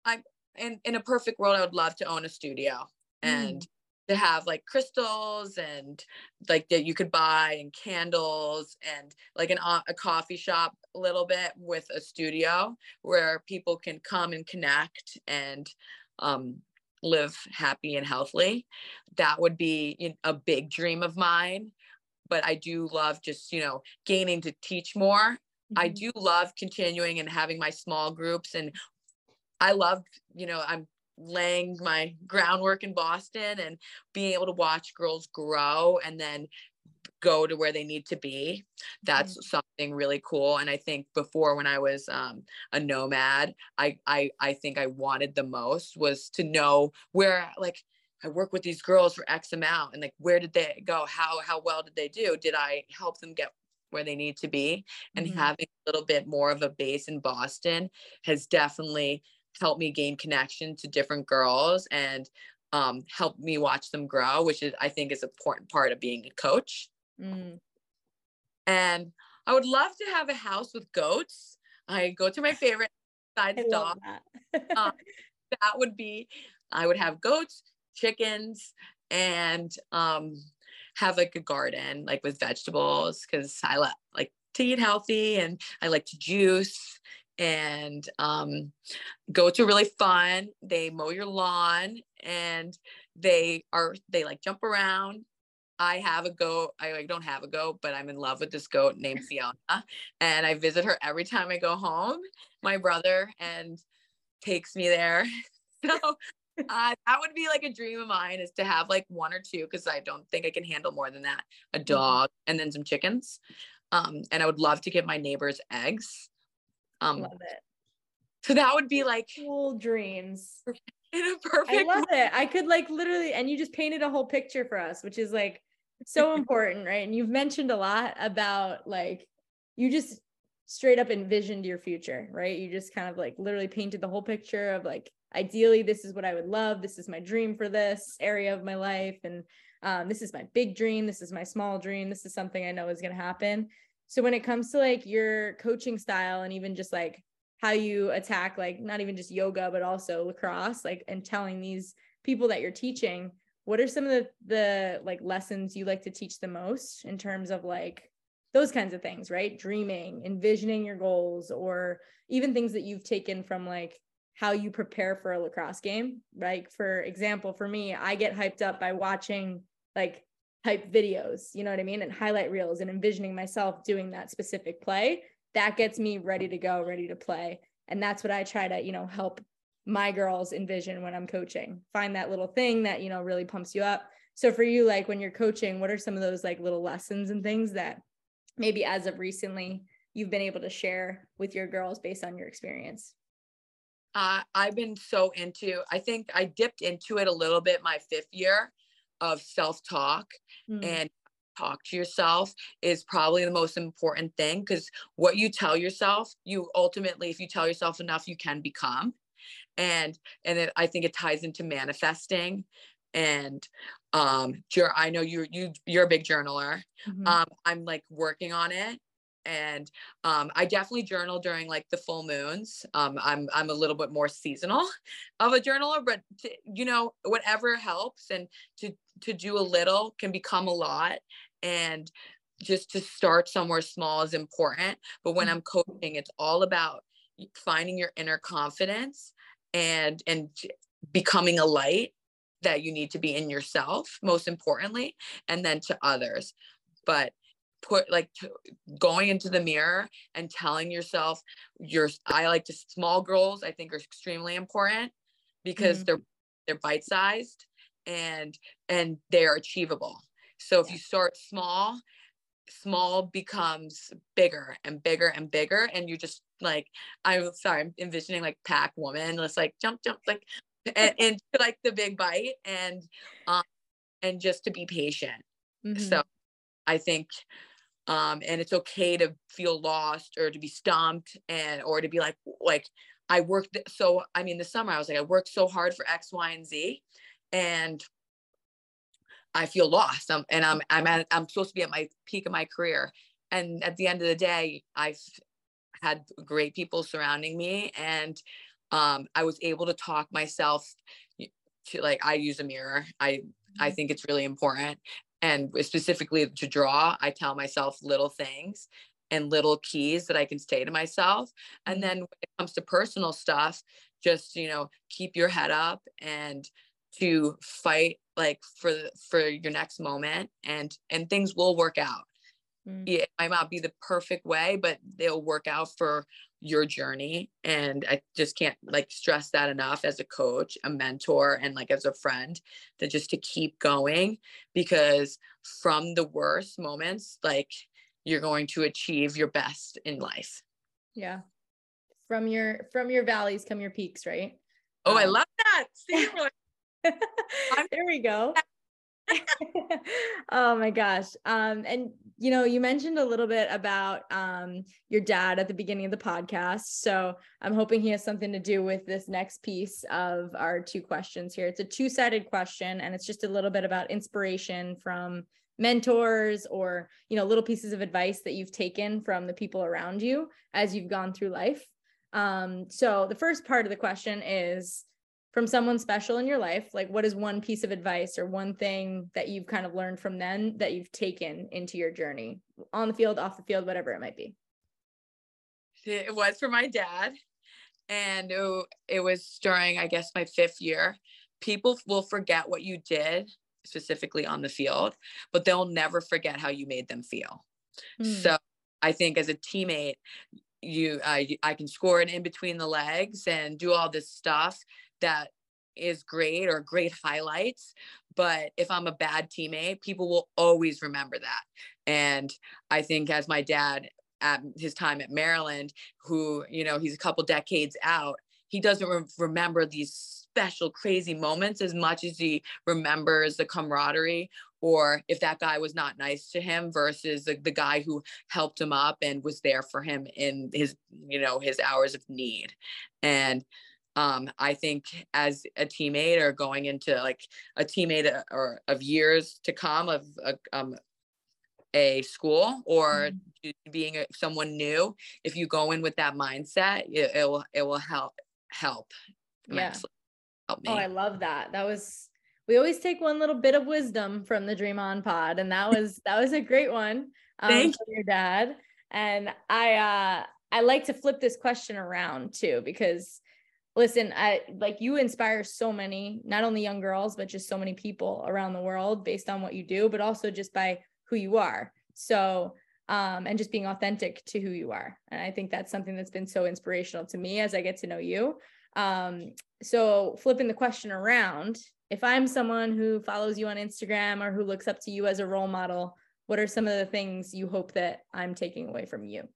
i'm in in a perfect world, I would love to own a studio and mm. to have like crystals and like that you could buy and candles and like an uh, a coffee shop a little bit with a studio where people can come and connect and um live happy and healthily. That would be a big dream of mine but I do love just, you know, gaining to teach more. Mm-hmm. I do love continuing and having my small groups. And I love, you know, I'm laying my groundwork in Boston and being able to watch girls grow and then go to where they need to be. That's mm-hmm. something really cool. And I think before when I was um, a nomad, I, I I think I wanted the most was to know where like I work with these girls for X amount and like where did they go? How how well did they do? Did I help them get where they need to be? And mm-hmm. having a little bit more of a base in Boston has definitely helped me gain connection to different girls and um, help me watch them grow, which is I think is an important part of being a coach. Mm. And I would love to have a house with goats. I go to my favorite besides dog. That. um, that would be I would have goats, chickens and um, have like a garden like with vegetables because I like like to eat healthy and I like to juice and um, goats are really fun. They mow your lawn and they are they like jump around. I have a goat. I like, don't have a goat, but I'm in love with this goat named Fiona, and I visit her every time I go home. My brother and takes me there. So uh, that would be like a dream of mine is to have like one or two because I don't think I can handle more than that. A mm-hmm. dog and then some chickens. Um, and I would love to give my neighbors eggs. Um, love it. So that would be like cool dreams. In a perfect. I love way. it. I could like literally, and you just painted a whole picture for us, which is like so important, right? And you've mentioned a lot about like you just straight up envisioned your future, right? You just kind of like literally painted the whole picture of like ideally this is what i would love this is my dream for this area of my life and um, this is my big dream this is my small dream this is something i know is going to happen so when it comes to like your coaching style and even just like how you attack like not even just yoga but also lacrosse like and telling these people that you're teaching what are some of the the like lessons you like to teach the most in terms of like those kinds of things right dreaming envisioning your goals or even things that you've taken from like how you prepare for a lacrosse game. Like for example, for me, I get hyped up by watching like hype videos, you know what I mean? And highlight reels and envisioning myself doing that specific play. That gets me ready to go, ready to play. And that's what I try to, you know, help my girls envision when I'm coaching. Find that little thing that, you know, really pumps you up. So for you, like when you're coaching, what are some of those like little lessons and things that maybe as of recently you've been able to share with your girls based on your experience? uh, I've been so into, I think I dipped into it a little bit my fifth year of self talk mm. and talk to yourself is probably the most important thing because what you tell yourself, you ultimately, if you tell yourself enough, you can become. And and it, I think it ties into manifesting. And um, I know you're you you're a big journaler. Mm-hmm. Um, I'm like working on it and um, I definitely journal during like the full moons. Um, I'm I'm a little bit more seasonal of a journaler, but to, you know whatever helps, and to to do a little can become a lot, and just to start somewhere small is important. But when mm-hmm. I'm coaching, it's all about finding your inner confidence and and becoming a light that you need to be in yourself most importantly and then to others but put like t- going into the mirror and telling yourself your i like to small goals i think are extremely important because mm-hmm. they're they're bite sized and and they're achievable so if you start small small becomes bigger and bigger and bigger and you just like i'm sorry i'm envisioning like pack woman let's like jump jump like and, and like the big bite and um and just to be patient mm-hmm. so i think um, and it's okay to feel lost or to be stumped and or to be like like i worked so i mean the summer i was like i worked so hard for x y and z and i feel lost. I'm, and i'm i'm at, i'm supposed to be at my peak of my career. And at the end of the day i've had great people surrounding me and um, i was able to talk myself to like i use a mirror. I I mm-hmm. think it's really important and specifically to draw i tell myself little things and little keys that i can say to myself and mm-hmm. then when it comes to personal stuff just you know keep your head up and to fight like for for your next moment and and things will work out mm. it might not be the perfect way but they'll work out for your journey and i just can't like stress that enough as a coach a mentor and like as a friend that just to keep going because from the worst moments like you're going to achieve your best in life. Yeah. From your from your valleys come your peaks right? Oh um, i love that. See, there we go oh my gosh. Um, and you know, you mentioned a little bit about um your dad at the beginning of the podcast. So I'm hoping he has something to do with this next piece of our two questions here. It's a two-sided question, and it's just a little bit about inspiration from mentors or you know little pieces of advice that you've taken from the people around you as you've gone through life. Um, so the first part of the question is from someone special in your life like what is one piece of advice or one thing that you've kind of learned from them that you've taken into your journey? On the field off the field whatever it might be. It was for my dad and it, it was during i guess my fifth year. People will forget what you did specifically on the field but they'll never forget how you made them feel. Mm. so i think as a teammate you uh, I can score it in between the legs and do all this stuff that is great or great highlights but if i'm a bad teammate people will always remember that. And i think as my dad at his time at maryland who you know he's a couple decades out he doesn't re- remember these special crazy moments as much as he remembers the camaraderie or if that guy was not nice to him versus the, the guy who helped him up and was there for him in his you know his hours of need. And um, I think as a teammate or going into like a teammate uh, or of years to come of a, um, a school or mm-hmm. being a, someone new, if you go in with that mindset, it, it will it will help help yeah. Help oh, I love that. That was we always take one little bit of wisdom from the Dream On Pod, and that was that was a great one. Um, Thank you. your dad. And I uh I like to flip this question around too because listen i like you inspire so many not only young girls but just so many people around the world based on what you do but also just by who you are. So um and just being authentic to who you are. And i think that's something that's been so inspirational to me as i get to know you. Um so flipping the question around if i'm someone who follows you on instagram or who looks up to you as a role model what are some of the things you hope that i'm taking away from you?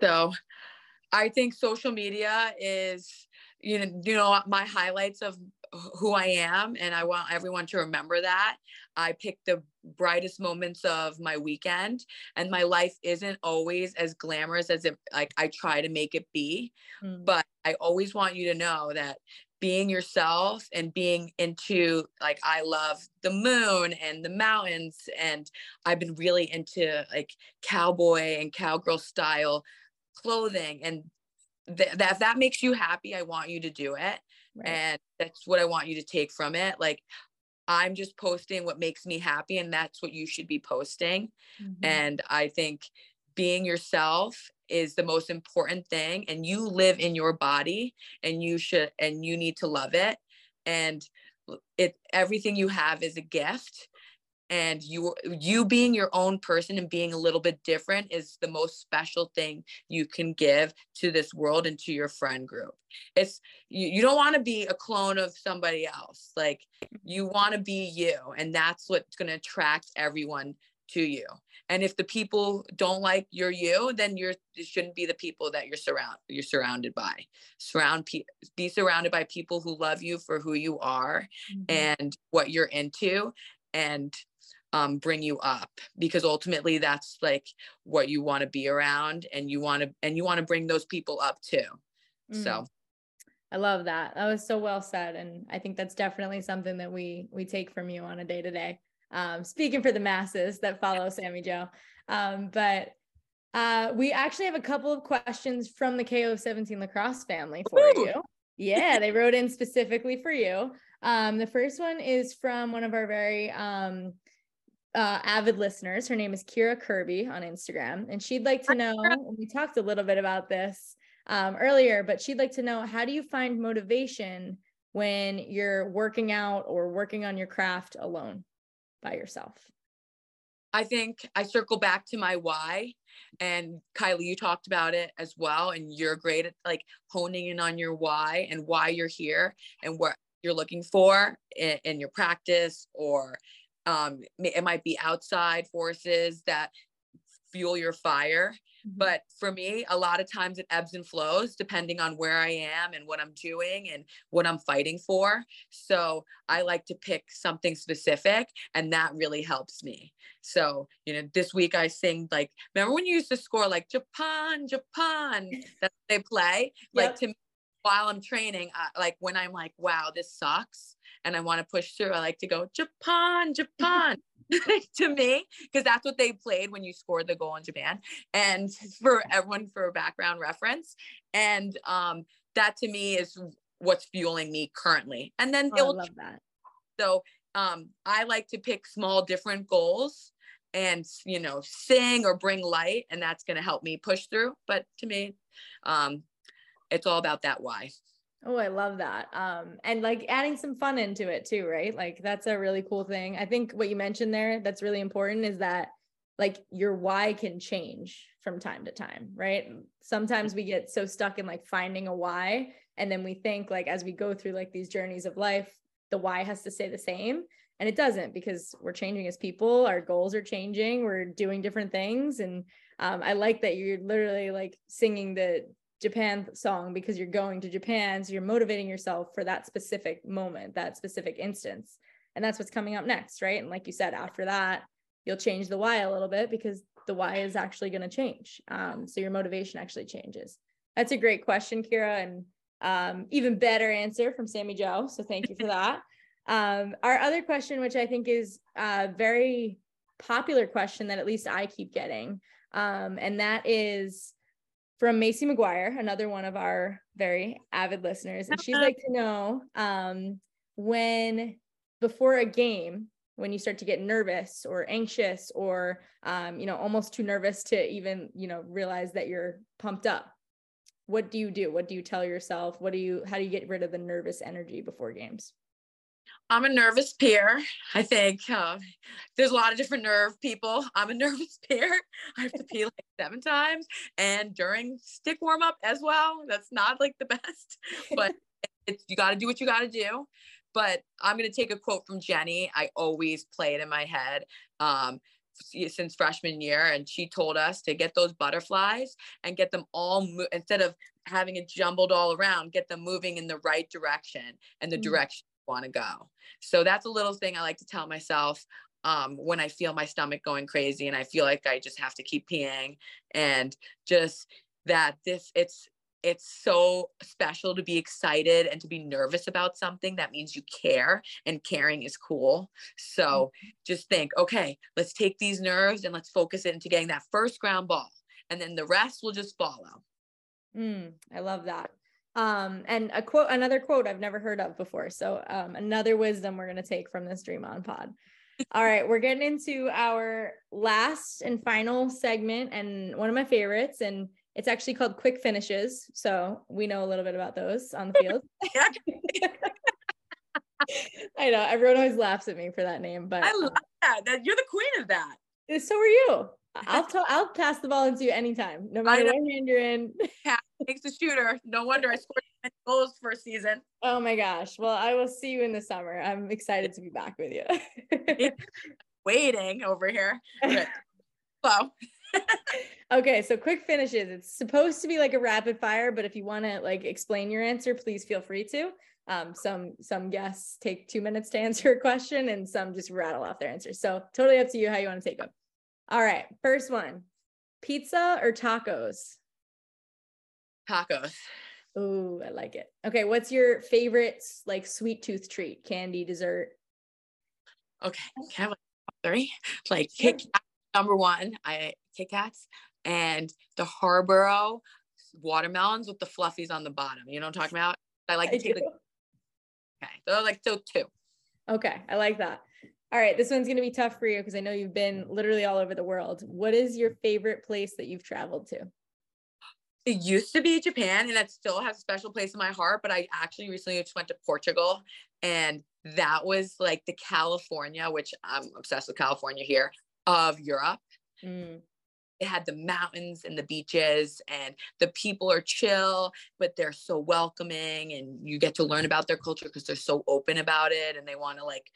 So I think social media is you know you know my highlights of who I am and I want everyone to remember that. I pick the brightest moments of my weekend and my life isn't always as glamorous as it like I try to make it be mm. but I always want you to know that being yourself and being into like I love the moon and the mountains and I've been really into like cowboy and cowgirl style clothing and th- that if that makes you happy I want you to do it. Right. and that's what I want you to take from it. Like I'm just posting what makes me happy and that's what you should be posting. Mm-hmm. and I think being yourself is the most important thing and you live in your body and you should and you need to love it. And it everything you have is a gift and you you being your own person and being a little bit different is the most special thing you can give to this world and to your friend group. It's you, you don't want to be a clone of somebody else like you want to be you and that's what's going to attract everyone to you. And if the people don't like your you then you're it shouldn't be the people that you're surround you're surrounded by. Surround pe- be surrounded by people who love you for who you are mm-hmm. and what you're into and um, bring you up because ultimately that's like what you want to be around and you want to and you want to bring those people up too mm. so I love that. That was so well said. And I think that's definitely something that we we take from you on a day to day um, speaking for the masses that follow Sammy Jo. Um, but uh, we actually have a couple of questions from the KO17 lacrosse family for Ooh. you. Yeah, they wrote in specifically for you. Um, the first one is from one of our very um, uh, avid listeners. Her name is Kira Kirby on Instagram, and she'd like to know. We talked a little bit about this um, earlier, but she'd like to know how do you find motivation when you're working out or working on your craft alone? by yourself? I think I circle back to my why. And Kylie, you talked about it as well. And you're great at like honing in on your why and why you're here and what you're looking for in, in your practice, or um, it might be outside forces that fuel your fire. Mm-hmm. But for me, a lot of times it ebbs and flows depending on where I am and what I'm doing and what I'm fighting for. So I like to pick something specific, and that really helps me. So, you know, this week I sing like, remember when you used to score like Japan, Japan, that they play? Yep. Like to me, while I'm training, uh, like when I'm like, wow, this sucks and I want to push through, I like to go, Japan, Japan. to me because that's what they played when you scored the goal in Japan. And for everyone for background reference, and um, that to me is what's fueling me currently. And then oh, I love that. So um, I like to pick small different goals and you know sing or bring light and that's going to help me push through but to me um it's all about that why Oh, I love that. Um, and like adding some fun into it too, right? Like that's a really cool thing. I think what you mentioned there that's really important is that like your why can change from time to time, right? Sometimes we get so stuck in like finding a why and then we think like as we go through like these journeys of life, the why has to stay the same and it doesn't because we're changing as people, our goals are changing, we're doing different things and um, I like that you're literally like singing the Japan song because you're going to Japan. So you're motivating yourself for that specific moment, that specific instance. And that's what's coming up next, right? And like you said, after that, you'll change the why a little bit because the why is actually going to change. Um, so your motivation actually changes. That's a great question, Kira, and um, even better answer from Sammy Jo. So thank you for that. Um, our other question, which I think is a very popular question that at least I keep getting, um, and that is from Macy McGuire, another one of our very avid listeners. And she'd like to know um, when, before a game, when you start to get nervous or anxious or, um, you know, almost too nervous to even, you know, realize that you're pumped up, what do you do? What do you tell yourself? What do you, how do you get rid of the nervous energy before games? I'm a nervous peer. I think uh, there's a lot of different nerve people. I'm a nervous peer. I have to pee like seven times and during stick warm up as well. That's not like the best, but it's, you got to do what you got to do. But I'm going to take a quote from Jenny. I always play it in my head. Um, since freshman year and she told us to get those butterflies and get them all mo- instead of having it jumbled all around get them moving in the right direction and the mm-hmm. direction want to go. So that's a little thing I like to tell myself um, when I feel my stomach going crazy and I feel like I just have to keep peeing and just that this it's it's so special to be excited and to be nervous about something that means you care and caring is cool so mm-hmm. just think okay let's take these nerves and let's focus it into getting that first ground ball and then the rest will just follow mm, i love that um, and a quote another quote i've never heard of before so um, another wisdom we're going to take from this dream on pod all right, we're getting into our last and final segment and one of my favorites. And it's actually called quick finishes. So we know a little bit about those on the field. I know everyone always laughs at me for that name, but I love that. that you're the queen of that. So are you. I'll t- I'll pass the ball into you anytime, no matter what hand you're in. Makes a shooter. No wonder I scored goals for a season. Oh my gosh. Well, I will see you in the summer. I'm excited to be back with you. Waiting over here. Hello. okay, so quick finishes. It's supposed to be like a rapid fire, but if you want to like explain your answer, please feel free to. Um, some some guests take two minutes to answer a question, and some just rattle off their answers. So totally up to you how you want to take them. All right, first one: pizza or tacos? Tacos. Oh, I like it. Okay, what's your favorite like sweet tooth treat? Candy, dessert? Okay, can I have like three? Like Kit Kat, number one. I Kit Kats and the Haribo watermelons with the fluffies on the bottom. You know what I'm talking about? I like to take the. Okay, so like so two. Okay, I like that. All right, this one's gonna be tough for you because I know you've been literally all over the world. What is your favorite place that you've traveled to? It used to be Japan, and that still has a special place in my heart. But I actually recently just went to Portugal, and that was like the California, which I'm obsessed with California here of Europe. Mm. It had the mountains and the beaches, and the people are chill, but they're so welcoming, and you get to learn about their culture because they're so open about it, and they want to like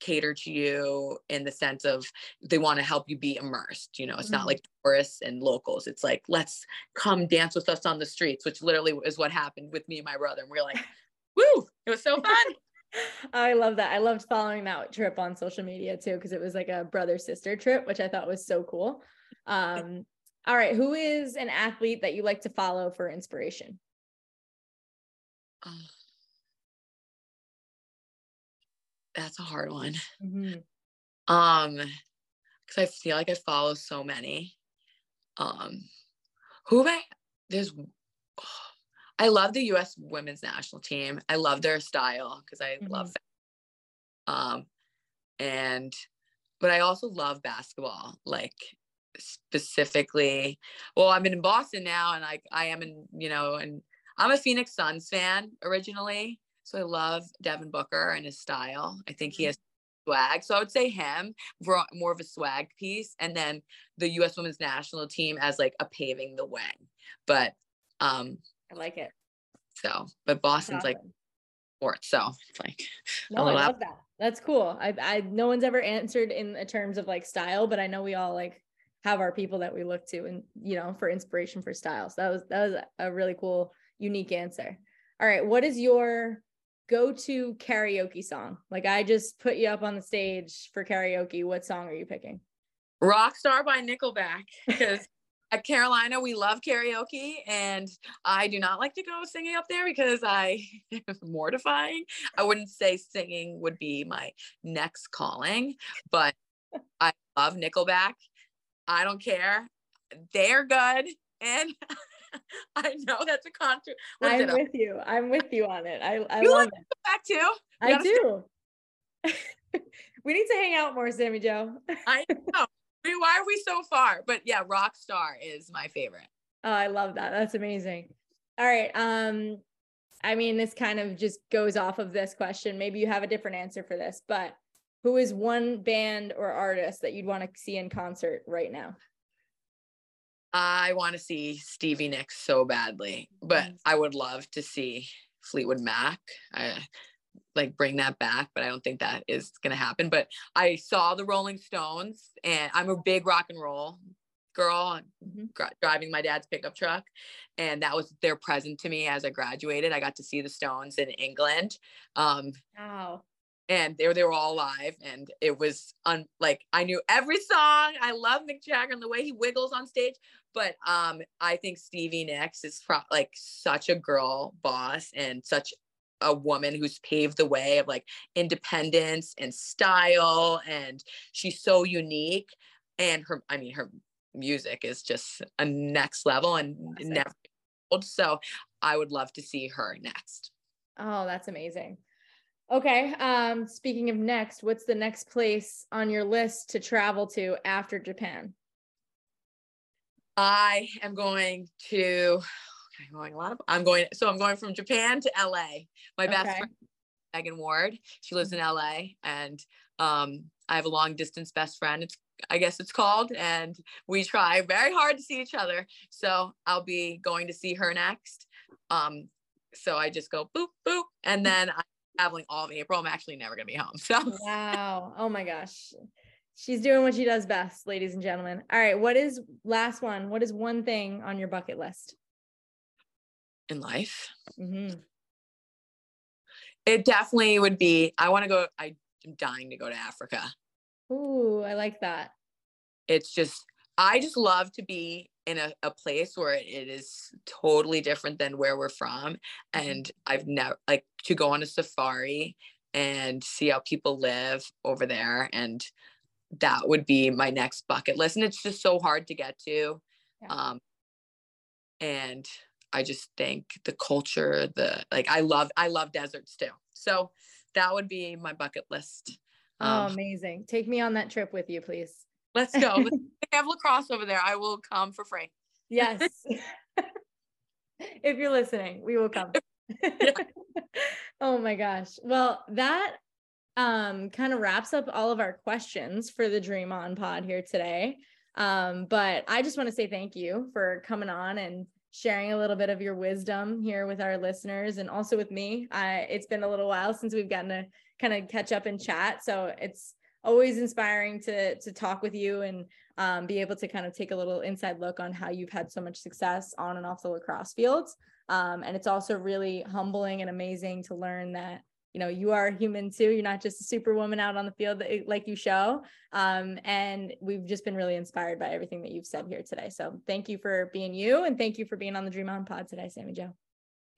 cater to you in the sense of they want to help you be immersed. You know, it's mm-hmm. not like tourists and locals. It's like, let's come dance with us on the streets, which literally is what happened with me and my brother. And we are like, woo, it was so fun. I love that. I loved following that trip on social media too, because it was like a brother sister trip, which I thought was so cool. Um, all right. Who is an athlete that you like to follow for inspiration? Oh. That's a hard one. Mm-hmm. Um, because I feel like I follow so many. Um, who am I? There's, oh, I love the U.S. Women's National Team. I love their style because I mm-hmm. love. Um, and, but I also love basketball. Like specifically, well, I'm in Boston now, and I I am in you know, and I'm a Phoenix Suns fan originally. So I love Devin Booker and his style. I think he mm-hmm. has swag. So I would say him for more of a swag piece, and then the U.S. Women's National Team as like a paving the way. But um, I like it. So, but Boston's awesome. like sports, so it's like no, I love that. That's cool. I, I, no one's ever answered in terms of like style, but I know we all like have our people that we look to, and you know, for inspiration for styles. So that was that was a really cool, unique answer. All right, what is your go to karaoke song? Like I just put you up on the stage for karaoke. What song are you picking? Rockstar by Nickelback. Because at Carolina, we love karaoke, and I do not like to go singing up there because I it's mortifying. I wouldn't say singing would be my next calling, but I love Nickelback. I don't care. They're good. And I know that's a concert. I'm with you. I'm with you on it. I, I you love it. Back too. I do. we need to hang out more, Sammy Jo. I know. I mean, why are we so far? But yeah, Rockstar is my favorite. Oh, I love that. That's amazing. All right. Um, I mean, this kind of just goes off of this question. Maybe you have a different answer for this, but who is one band or artist that you'd want to see in concert right now? I want to see Stevie Nicks so badly, but I would love to see Fleetwood Mac. I like bring that back, but I don't think that is going to happen. But I saw the Rolling Stones, and I'm a big rock and roll girl mm-hmm. driving my dad's pickup truck and that was their present to me as i graduated i got to see the stones in england um wow and they were they were all live and it was un like I knew every song. I love Mick Jagger and the way he wiggles on stage. But um I think Stevie Nicks is pro- like such a girl boss and such a woman who's paved the way of like independence and style and she's so unique and her I mean her music is just a next level and never old so I would love to see her next. Oh, that's amazing. Okay. Um, speaking of next, what's the next place on your list to travel to after Japan? I am going to I'm going a lot of I'm going so I'm going from Japan to LA. My best okay. friend Megan Ward. She lives in mm-hmm. LA and um I have a long distance best friend. It's I guess it's called and we try very hard to see each other. So I'll be going to see her next. Um so I just go boop boop and then I'm traveling all of April. I'm actually never going to be home. So Wow. Oh my gosh. She's doing what she does best, ladies and gentlemen. All right, what is last one? What is one thing on your bucket list? in life. Mm-hmm. It definitely would be. I want to go. I'm dying to go to Africa. Ooh, I like that. It's just, I just love to be in a, a place where it is totally different than where we're from. Mm-hmm. And I've never, like, to go on a safari and see how people live over there. And that would be my next bucket list. And it's just so hard to get to. Yeah. Um, and I just think the culture, the like I love I love deserts too. So that would be my bucket list. Oh, um, oh, amazing. Take me on that trip with you, please. Let's go. let's have lacrosse over there. I will come for free. Yes. if you're listening, we will come. oh my gosh. Well, that um kind of wraps up all of our questions for the Dream On pod here today. Um, but I just want to say thank you for coming on and sharing a little bit of your wisdom here with our listeners and also with me. I, it's been a little while since we've gotten to kind of catch up and chat. So it's always inspiring to to talk with you and um, be able to kind of take a little inside look on how you've had so much success on and off the lacrosse fields. Um, and it's also really humbling and amazing to learn that you know you are a human too you're not just a superwoman out on the field like you show um, and we've just been really inspired by everything that you've said here today so thank you for being you and thank you for being on the dream on pod today sammy jo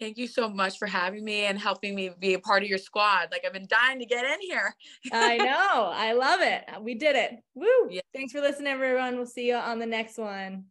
Thank you so much for having me and helping me be a part of your squad. Like I've been dying to get in here. I know. I love it. We did it. Woo. Yeah. Thanks for listening, everyone. We'll see you on the next one.